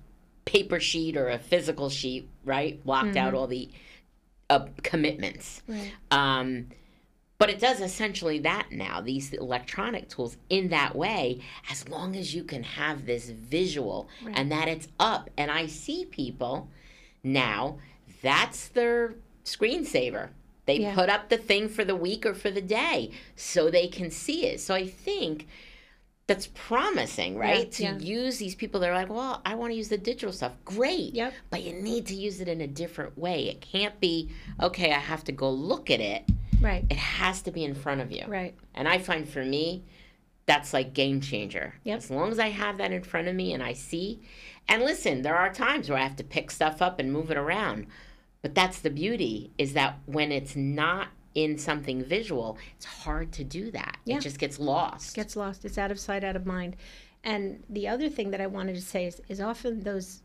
paper sheet or a physical sheet, right? Blocked out all the uh, commitments. Right. Um, but it does essentially that now, these electronic tools in that way, as long as you can have this visual Right. and that it's up. And I see people now, that's their screensaver. They Yeah. put up the thing for the week or for the day so they can see it. So I think that's promising, right? to yeah. use these people that are like, well, I want to use the digital stuff. Great. Yep. But you need to use it in a different way. It can't be, okay, I have to go look at it. Right. It has to be in front of you. Right. And I find for me, that's like game changer. Yep. As long as I have that in front of me and I see. And listen, there are times where I have to pick stuff up and move it around. But that's the beauty is that when it's not in something visual, it's hard to do that. Yeah. It just gets lost. It gets lost. It's out of sight, out of mind. And the other thing that I wanted to say is, is often those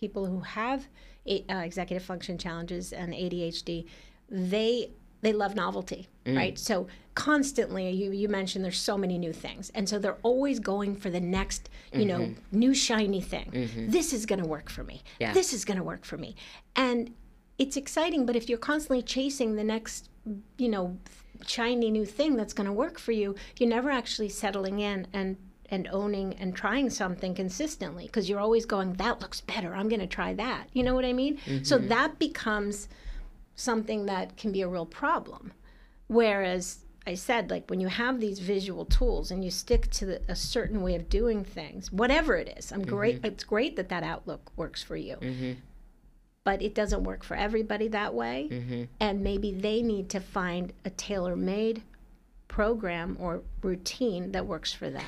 people who have a- uh, executive function challenges and ADHD, they they love novelty, mm. right? So constantly, you you mentioned there's so many new things, and so they're always going for the next, you know, mm-hmm. new shiny thing. Mm-hmm. This is going to work for me. Yeah. This is going to work for me, and it's exciting. But if you're constantly chasing the next, you know, shiny new thing that's going to work for you, you're never actually settling in and and owning and trying something consistently because you're always going that looks better. I'm going to try that. You know what i mean? So mm-hmm. that becomes something that can be a real problem. Whereas i said like when you have these visual tools and you stick to the, a certain way of doing things whatever it is i'm great mm-hmm. it's great that that outlook works for you mm-hmm. But it doesn't work for everybody that way mm-hmm. and maybe they need to find a tailor-made program or routine that works for them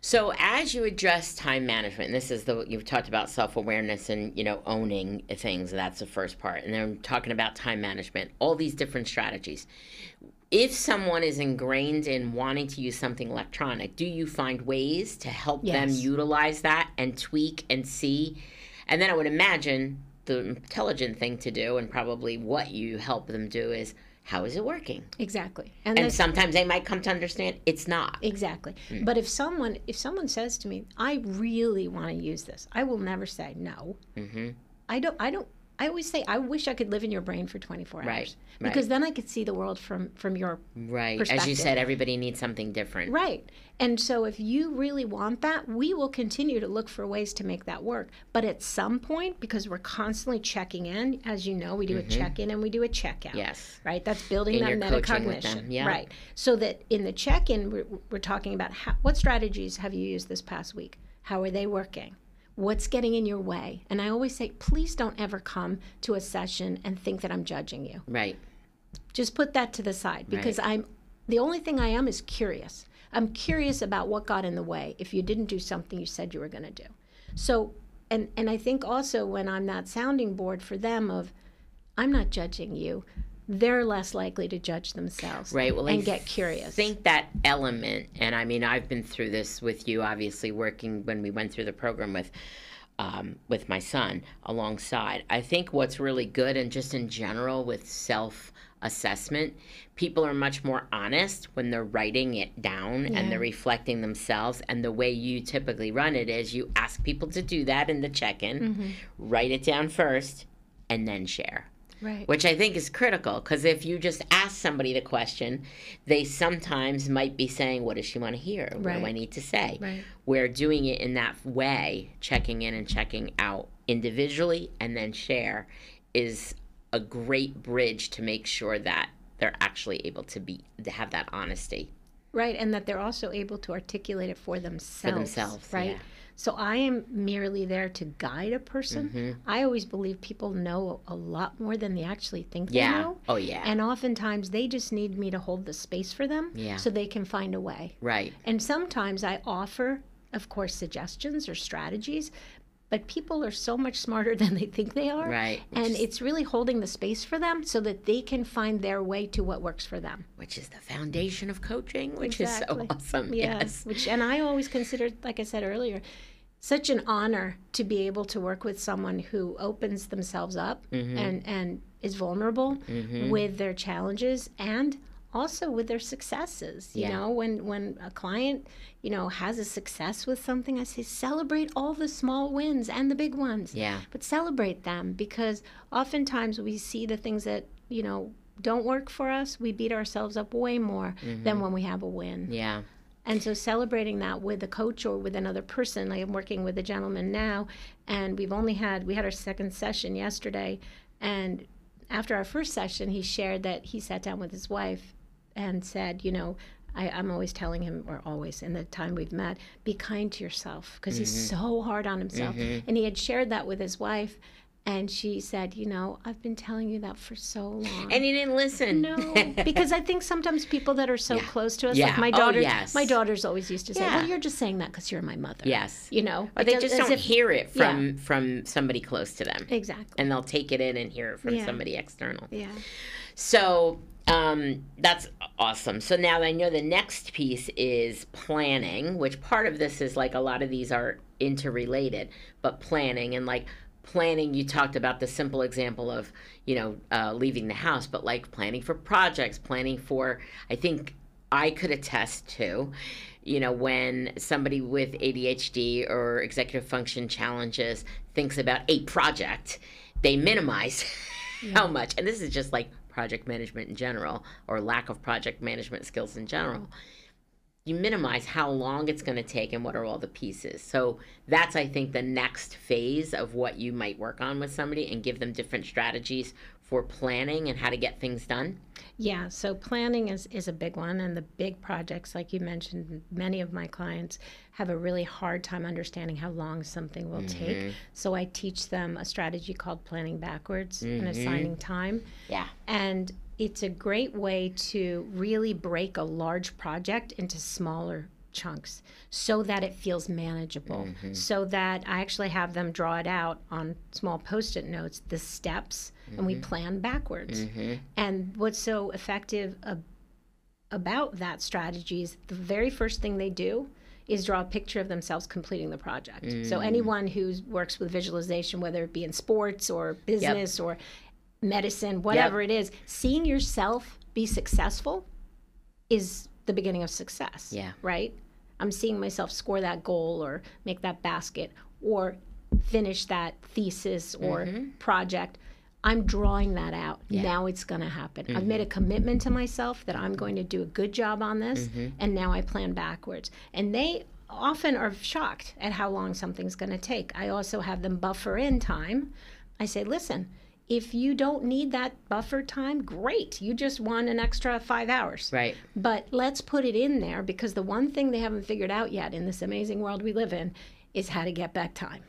So as you address time management, and this is the you've talked about self awareness and you know owning things. That's the first part, and then talking about time management. All these different strategies. If someone is ingrained in wanting to use something electronic, do you find ways to help them utilize that and tweak and see? And then I would imagine the intelligent thing to do, and probably what you help them do, is how is it working? exactly and, And sometimes they might come to understand it's not. Exactly. Hmm. But if someone if someone says to me, "I really want to use this," I will never say no. hmm I don't. I don't. I always say, "I wish I could live in your brain for 24 hours," Right, because then I could see the world from from your Right. As you said, everybody needs something different. right. And so, if you really want that, we will continue to look for ways to make that work. But at some point, because we're constantly checking in, as you know, we do a check in and we do a check out. Mm-hmm. Yes. right? That's building And that you're coaching with metacognition, yeah. right? So that in the check-in, we're, we're talking about how, what strategies have you used this past week? How are they working? What's getting in your way? And I always say, please don't ever come to a session and think that I'm judging you. Right. Just put that to the side because I'm the only thing I am is curious. I'm curious about what got in the way if you didn't do something you said you were going to do. So, and and I think also when I'm that sounding board for them of, I'm not judging you. They're less likely to judge themselves Right. Well, and I get curious. think that element, and I mean, I've been through this with you, obviously, working when we went through the program with. Um, with my son alongside. I think what's really good, and just in general with self assessment, people are much more honest when they're writing it down Yeah. and they're reflecting themselves. And the way you typically run it is you ask people to do that in the check in, Mm-hmm. write it down first, and then share Right. which I think is critical because if you just ask somebody the question, they sometimes might be saying, What does she want to hear? What do I need to say? Right. Where doing it in that way, checking in and checking out individually and then share, is a great bridge to make sure that they're actually able to be to have that honesty Right, and that they're also able to articulate it for themselves. for themselves. right? yeah. So I am merely there to guide a person. Mhm. I always believe people know a lot more than they actually think they Yeah. know. Oh yeah. And oftentimes they just need me to hold the space for them Yeah. so they can find a way. right. And sometimes I offer, of course, suggestions or strategies, but people are so much smarter than they think they are. Right. And is- it's really holding the space for them so that they can find their way to what works for them. which is the foundation of coaching, which Exactly. is so awesome. Yeah, Yes. Which and I always consider, like I said earlier, such an honor to be able to work with someone who opens themselves up Mm-hmm. and and is vulnerable with their challenges and also with their successes. You Yeah. know, when when a client you know has a success with something, I say celebrate all the small wins and the big ones. Yeah. But celebrate them because oftentimes we see the things that you know don't work for us. We beat ourselves up way more than when we have a win. Yeah. And so celebrating that with a coach or with another person, like I'm working with a gentleman now, and we've only had we had our second session yesterday, and after our first session, he shared that he sat down with his wife and said, you know, I, I'm always telling him, or always in the time we've met, be kind to yourself because he's mm-hmm. so hard on himself. Mm-hmm. And he had shared that with his wife, and she said, you know, I've been telling you that for so long. And you didn't listen. No, because I think sometimes people that are so Yeah. close to us, Yeah. like my Oh, daughter, yes. my daughters always used to say, Yeah. "Well, you're just saying that because you're my mother." Yes. you know, Or they just don't if- hear it from from somebody close to them, exactly. and they'll take it in and hear it from somebody external. Yeah, So um, that's awesome. So now I know the next piece is planning, which part of this is like a lot of these are interrelated, but planning and like planning you talked about the simple example of you know uh, leaving the house but like planning for projects planning for i think i could attest to you know when somebody with adhd or executive function challenges thinks about a project they minimize how much. And this is just like project management in general or lack of project management skills in general you minimize how long it's going to take and what are all the pieces. So that's I think the next phase of what you might work on with somebody and give them different strategies for planning and how to get things done. yeah. So planning is is a big one, and the big projects, like you mentioned, many of my clients have a really hard time understanding how long something will Mm-hmm. take. So I teach them a strategy called planning backwards and assigning time. Yeah. And it's a great way to really break a large project into smaller chunks so that it feels manageable. Mm-hmm. So that I actually have them draw it out on small post it notes, the steps, and we mm-hmm. plan backwards. Mm-hmm. And what's so effective ab- about that strategy is the very first thing they do is draw a picture of themselves completing the project. So mm. anyone who works with visualization, whether it be in sports or business or medicine, whatever it is, seeing yourself be successful is the beginning of success. Yeah. Right? I'm seeing myself score that goal or make that basket or finish that thesis or Mm-hmm. project. I'm drawing that out. Yeah. Now it's going to happen. I've made a Mm-hmm. commitment to myself that I'm going to do a good job on this, Mm-hmm. and now I plan backwards. And they often are shocked at how long something's going to take. I also have them buffer in time. I say, listen, if you don't need that buffer time, great. You just won an extra five hours. Right. But let's put it in there because the one thing they haven't figured out yet in this amazing world we live in is how to get back time,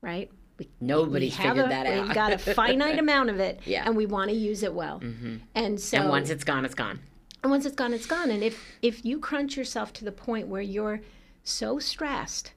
right? We, Nobody's we figured a, that out. We've got a finite amount of it, Yeah. and we want to use it well. Mm-hmm. And so, and once it's gone, it's gone. and once it's gone, it's gone. And if if you crunch yourself to the point where you're so stressed,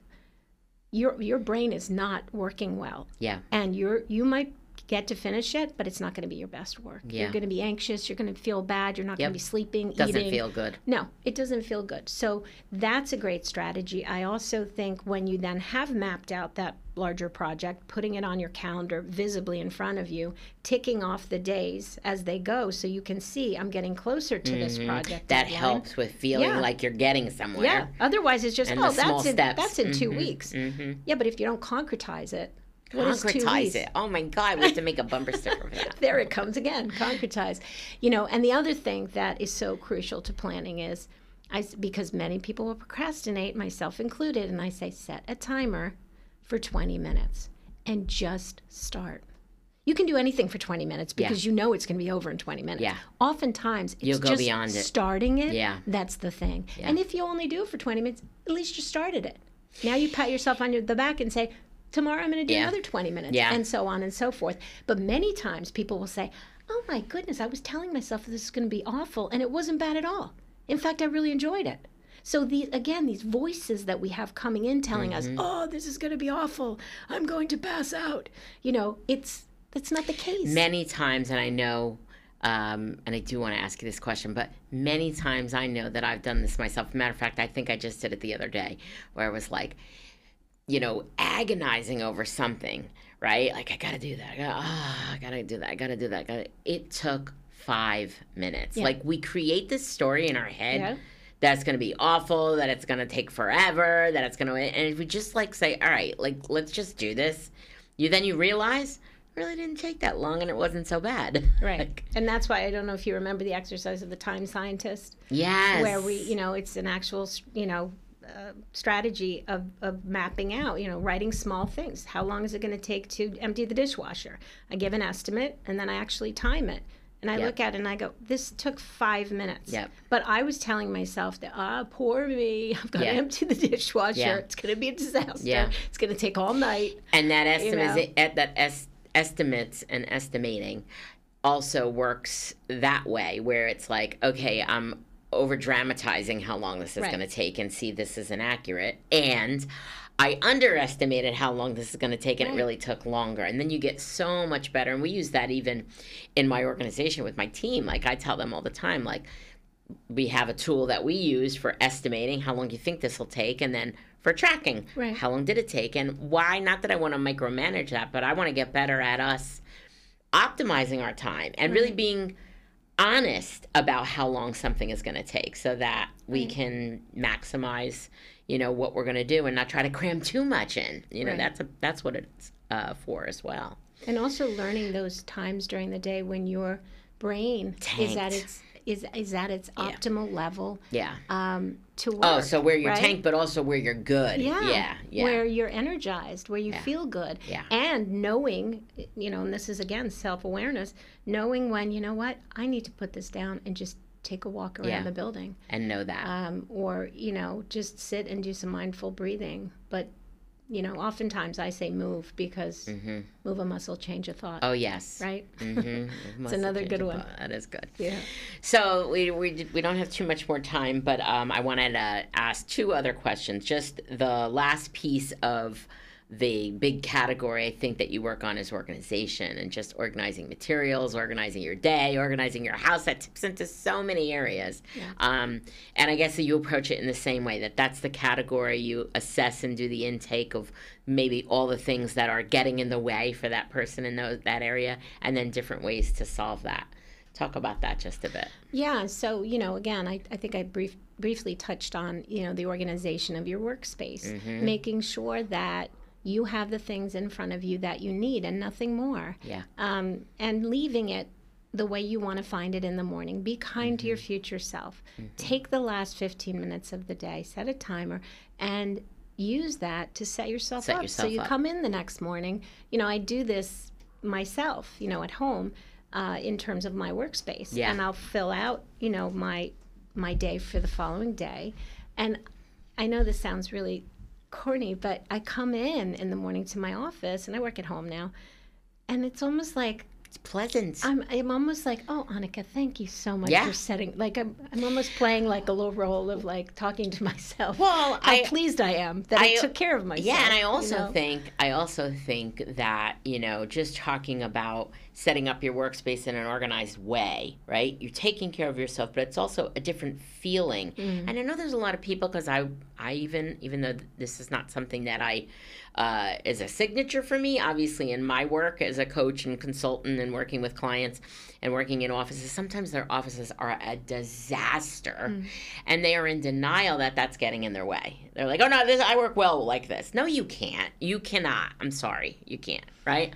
your your brain is not working well, Yeah. and you're you might get to finish it, but it's not going to be your best work. Yeah. You're going to be anxious. You're going to feel bad. You're not Yep. going to be sleeping, Doesn't eating. feel good. No, it doesn't feel good. So that's a great strategy. I also think when you then have mapped out that larger project, putting it on your calendar visibly in front of you, ticking off the days as they go so you can see I'm getting closer to this project. Mm-hmm. That deadline. helps with feeling Yeah. like you're getting somewhere. Yeah. Otherwise, it's just And oh, the small that's in, that's in 2 Mhm, weeks. mhm. Yeah, but if you don't concretize it, what Concretize it. Oh my God, we have to make a bumper sticker for that. there it comes again concretize you know and the other thing that is so crucial to planning is i because many people will procrastinate myself included and i say set a timer for 20 minutes and just start you can do anything for 20 minutes because you know it's going to be over in 20 minutes Yeah. oftentimes it's You'll go just beyond it. starting it Yeah. that's the thing Yeah. and if you only do it for 20 minutes at least you started it now you pat yourself on your- the back and say tomorrow i'm going to do Yeah. another 20 minutes Yeah. and so on and so forth. But many times people will say, Oh my goodness, I was telling myself this is going to be awful, and it wasn't bad at all. In fact, I really enjoyed it. So these again, these voices that we have coming in telling Mm-hmm. us, "Oh, this is going to be awful. I'm going to pass out." You know, it's that's not the case. Many times, and I know, um, and I do want to ask you this question, but many times I know that I've done this myself. Matter of fact, I think I just did it the other day, where I was like, you know, agonizing over something, right? Like I gotta do that. I gotta, ah, I gotta do that. I gotta do that. Gotta. It took five minutes. Yeah. Like we create this story in our head. Yeah. That's gonna be awful. That it's gonna take forever. That it's gonna. And if we just like say, all right, like let's just do this, you then you realize really didn't take that long and it wasn't so bad. Right. Like, and that's why I don't know if you remember the exercise of the time scientist. yes. where we you know it's an actual you know uh, strategy of, of mapping out you know writing small things how long is it going to take to empty the dishwasher i give an estimate and then i actually time it and i Yep. look at it and i go this took five minutes Yep. but i was telling myself that ah poor me i've got to empty the dishwasher Yeah. it's going to be a disaster Yeah. it's going to take all night And that estimate, know. that es- estimates and estimating also works that way, where it's like, okay, I'm over dramatizing how long this is Right. going to take, and see this is inaccurate, and I underestimated how long this is going to take, and it really took longer. And then you get so much better, and we use that even in my organization with my team. Like I tell them all the time, like we have a tool that we use for estimating how long you think this will take and then for tracking Right. how long did it take and why not that i want to micromanage that but i want to get better at us optimizing our time and really being honest about how long something is going to take so that we can maximize you know what we're going to do and not try to cram too much in. You know Right. that's a, that's what it's uh, for as well. And also learning those times during the day when your brain is at its is, is at its Yeah. optimal level yeah um, to work. oh so where you're right? tanked but also where you're good Yeah. yeah yeah Where you're energized, where you Yeah. feel good. Yeah. And knowing, you know, and this is again self awareness, knowing when, you know what, I need to put this down and just take a walk around Yeah. the building. and know that Um, or, you know, just sit and do some mindful breathing. But, you know, oftentimes I say move because move a muscle, change a thought. Mm-hmm. oh yes Right? mm-hmm. It's another good one. that is good Yeah. So we, we, we don't have too much more time, but um, I wanted to ask two other questions. Just the last piece of the big category I think that you work on is organization and just organizing materials, organizing your day, organizing your house. That tips into so many areas. Um, and I guess that you approach it in the same way that that's the category you assess and do the intake of maybe all the things that are getting in the way for that person in those, that area, and then different ways to solve that. Talk about that just a bit. Yeah. So, you know, again, I, I think I brief, briefly touched on, you know, the organization of your workspace, Mm-hmm. making sure that you have the things in front of you that you need and nothing more. Yeah. Um, and leaving it the way you want to find it in the morning. Be kind to your Mm-hmm. future self. Take the last 15 minutes of the day, set a timer, and use that to set yourself Set up. yourself so you up. come in the next morning. You know, I do this myself, you know, at home uh, in terms of my workspace. Yeah. And I'll fill out, you know, my my day for the following day. And I know this sounds really corny, but I come in in the morning to my office, and I work at home now, and it's almost like it's pleasant. I'm, I'm almost like, oh, Annika, thank you so much Yeah. for setting. Like, I'm, I'm almost playing like a little role of like talking to myself. Well, how I- pleased I am that I, I- took care of myself. Yeah, and I you also know? think I also think that you know just talking about setting up your workspace in an organized way, right? You're taking care of yourself, but it's also a different feeling. Mm-hmm. And I know there's a lot of people because I I even even though this is not something that I uh, is a signature for me, obviously in my work as a coach and consultant and working with clients and working in offices, sometimes their offices are a disaster, and they are in denial that that's getting in their way. They're like, "Oh no, this I work well like this." No, you can't. You cannot. I'm sorry, you can't. Right?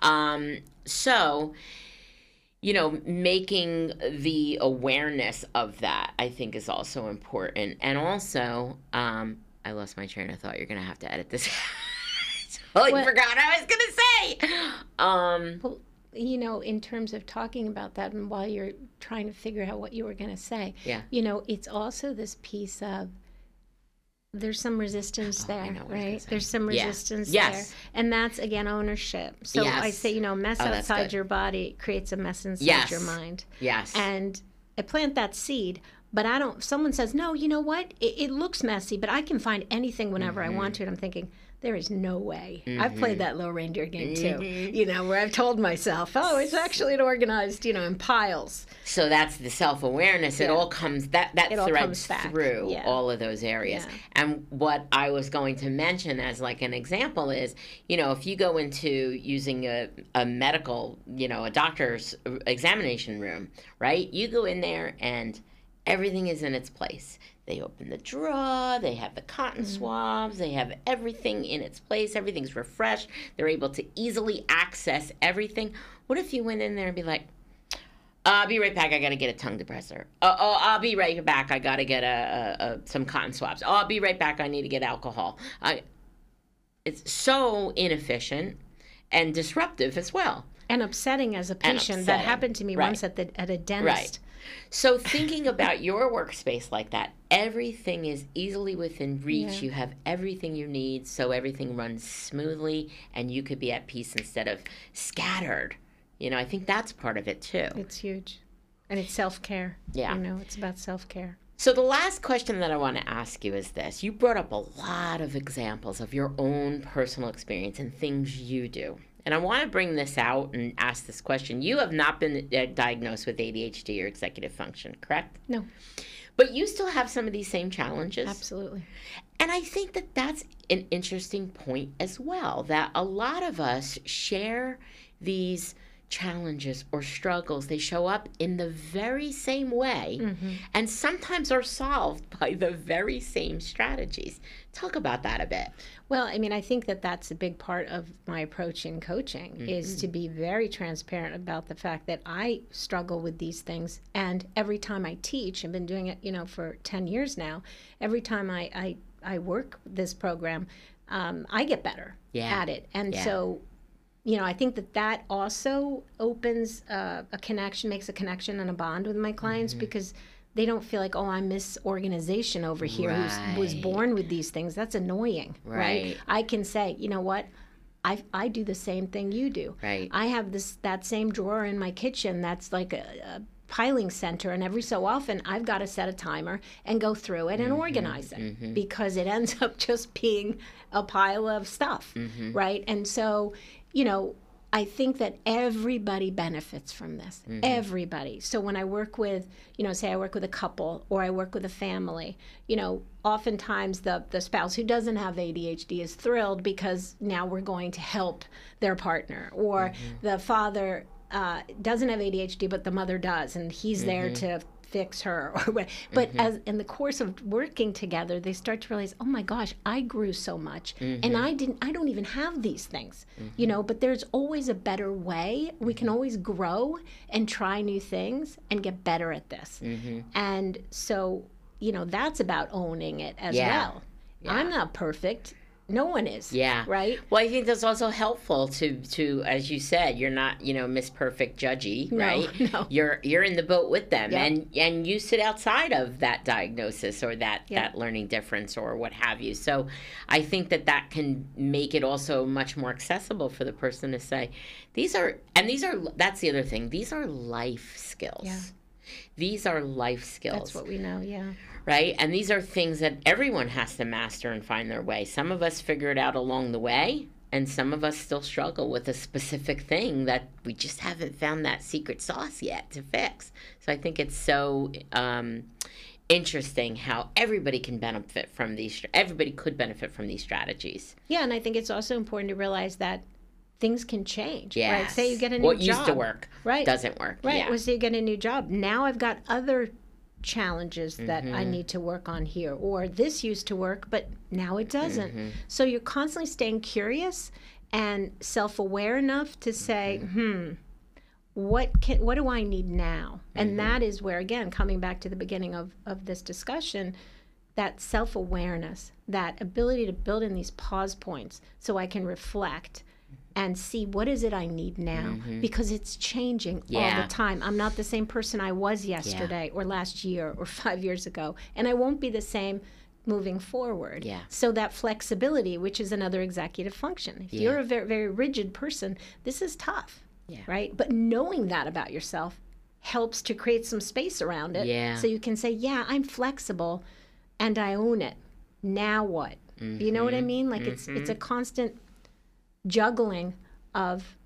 Um, so you know, making the awareness of that, I think, is also important. And also, um, I lost my train of thought. You're going to have to edit this. totally What? forgot what I was going to say. Um, Well, you know, in terms of talking about that, and while you're trying to figure out what you were going to say, Yeah. you know, it's also this piece of there's some resistance Oh, there, know what I was gonna right? There's some Yeah. resistance Yes. there, and that's again ownership. So I say, you know, mess Oh, outside your body creates a mess inside Yes. your mind, yes. and I plant that seed. But I don't. Someone says, "No, you know what? It, it looks messy, but I can find anything whenever I mm-hmm. want to." And I'm thinking, there is no way. I've played mm-hmm. that little reindeer game too. Mm-hmm. You know, where I've told myself, "Oh, it's actually an organized, you know, in piles." so that's the self awareness. It all comes that that It all threads comes through Yeah. all of those areas. Yeah. And what I was going to mention as like an example is, you know, if you go into using a, a medical, you know, a doctor's examination room, right? You go in there and everything is in its place. They open the drawer, they have the cotton Mm-hmm. swabs, they have everything in its place, everything's refreshed. They're able to easily access everything. What if you went in there and be like, I'll be right back. I gotta get a tongue depressor. Oh, oh I'll be right back. I gotta get a, a, a some cotton swabs. Oh, I'll be right back. I need to get alcohol. I, it's so inefficient and disruptive as well. and upsetting as a patient. That happened to me Right. once at the at a dentist. So thinking about your workspace like that, everything is easily within reach. Yeah. You have everything you need, so everything runs smoothly, and you could be at peace instead of scattered. You know, I think that's part of it too. It's huge, and it's self care. Yeah. you know, it's about self care. So the last question that I want to ask you is this. You brought up a lot of examples of your own personal experience and things you do. And I want to bring this out and ask this question. You have not been uh, diagnosed with ADHD or executive function, correct? No, But you still have some of these same challenges. absolutely. And I think that that's an interesting point as well that a lot of us share these challenges or struggles. They show up in the very same way and sometimes are solved by the very same strategies. Talk about that a bit. Well, I mean, I think that that's a big part of my approach in coaching is to be very transparent about the fact that I struggle with these things. And every time I teach, I've been doing it, you know, for 10 years now, every time I, I, I work this program, um, I get better Yeah. at it. And Yeah. so, you know, I think that that also opens uh, a connection, makes a connection and a bond with my clients Mm-hmm. because they don't feel like, oh, I'm Miss Organization over here who was born with these things. That's annoying, right? Right. I can say, you know what? I, I do the same thing you do. Right. I have this that same drawer in my kitchen that's like a, a piling center, and every so often I've got to set a timer and go through it and Mm-hmm. organize it because it ends up just being a pile of stuff, Mm-hmm. right? And so, you know, I think that everybody benefits from this. Mm-hmm. Everybody. So when I work with, you know, say I work with a couple or I work with a family, you know, oftentimes the the spouse who doesn't have ADHD is thrilled because now we're going to help their partner, or the father uh, doesn't have ADHD but the mother does, and he's there to fix her or what. But mm-hmm. as in the course of working together they start to realize oh my gosh i grew so much. And mm-hmm. i didn't i don't even have these things you mm-hmm. know but there's always a better way. We can always grow and try new things and get better at this. And so you know that's about owning it as Yeah. well. I'm not perfect no one is. Yeah. Right? Well, I think that's also helpful to to as you said, you're not, you know, Miss Perfect judgy, No, right? no. You're you're in the boat with them Yeah. and and you sit outside of that diagnosis or that Yeah. that learning difference or what have you. So, I think that that can make it also much more accessible for the person to say, these are and these are that's the other thing. These are life skills. Yeah. These are life skills That's what we know, yeah. Right? And these are things that everyone has to master and find their way. Some of us figure it out along the way, and some of us still struggle with a specific thing that we just haven't found that secret sauce yet to fix. So I think it's so um, interesting how everybody can benefit from these. Everybody could benefit from these strategies. Yeah, and I think it's also important to realize that things can change. Yeah. Right. Say you get a new what job. What used to work Right. doesn't work. Right. Yeah. Well, say you get a new job. Now I've got other challenges that I Mm-hmm. need to work on here. Or this used to work, but now it doesn't. Mm-hmm. So you're constantly staying curious and self aware enough to say, Mm-hmm. hmm, what can what do I need now? Mm-hmm. And that is where again, coming back to the beginning of, of this discussion, that self awareness, that ability to build in these pause points so I can reflect and see what is it I need now because it's changing all Mm-hmm. The time. I'm not the same person I was yesterday or last year or 5 years ago and I won't be the same moving forward. Yeah. So that flexibility, which is another executive function. If you're a very very rigid person, this is tough. Yeah. Right? But knowing that about yourself helps to create some space around it Yeah. so you can say, "Yeah, I'm flexible and I own it. Now what?" You know what Mm-hmm. I mean? Like it's it's a constant juggling of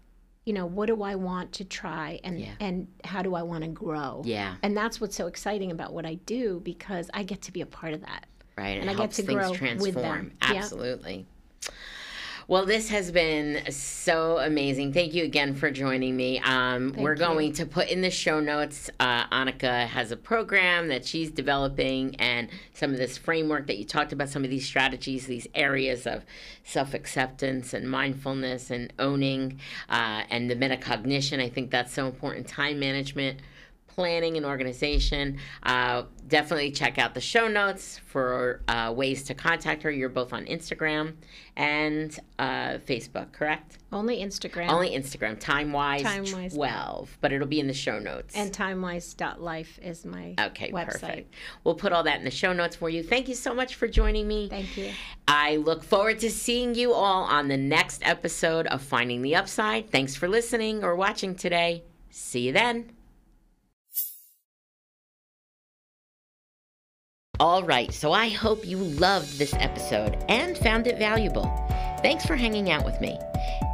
you know what do i want to try and Yeah. and how do i want to grow Yeah. and that's what's so exciting about what i do because i get to be a part of that right? It and I get to grow transform. with them. Absolutely. Well, this has been so amazing. Thank you again for joining me. Um, we're you. going to put in the show notes. Uh, Annika has a program that she's developing, and some of this framework that you talked about, some of these strategies, these areas of self acceptance and mindfulness and owning, uh, and the metacognition. I think that's so important. Time management planning and organization. Uh, definitely check out the show notes for uh, ways to contact her. You're both on Instagram and uh, Facebook, correct? only instagram Only Instagram, timewise Timewise. 12, but it'll be in the show notes. and timewise.life is my okay, website perfect. We'll put all that in the show notes for you. Thank you so much for joining me. thank you I look forward to seeing you all on the next episode of Finding the Upside. Thanks for listening or watching today. See you then. All right, so I hope you loved this episode and found it valuable. Thanks for hanging out with me.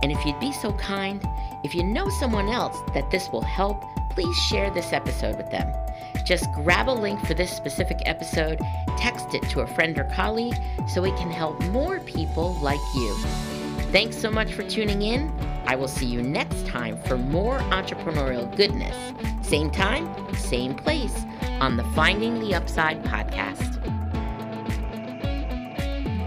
And if you'd be so kind, if you know someone else that this will help, please share this episode with them. Just grab a link for this specific episode, text it to a friend or colleague so it can help more people like you. Thanks so much for tuning in. I will see you next time for more entrepreneurial goodness. Same time, same place on the Finding the Upside podcast.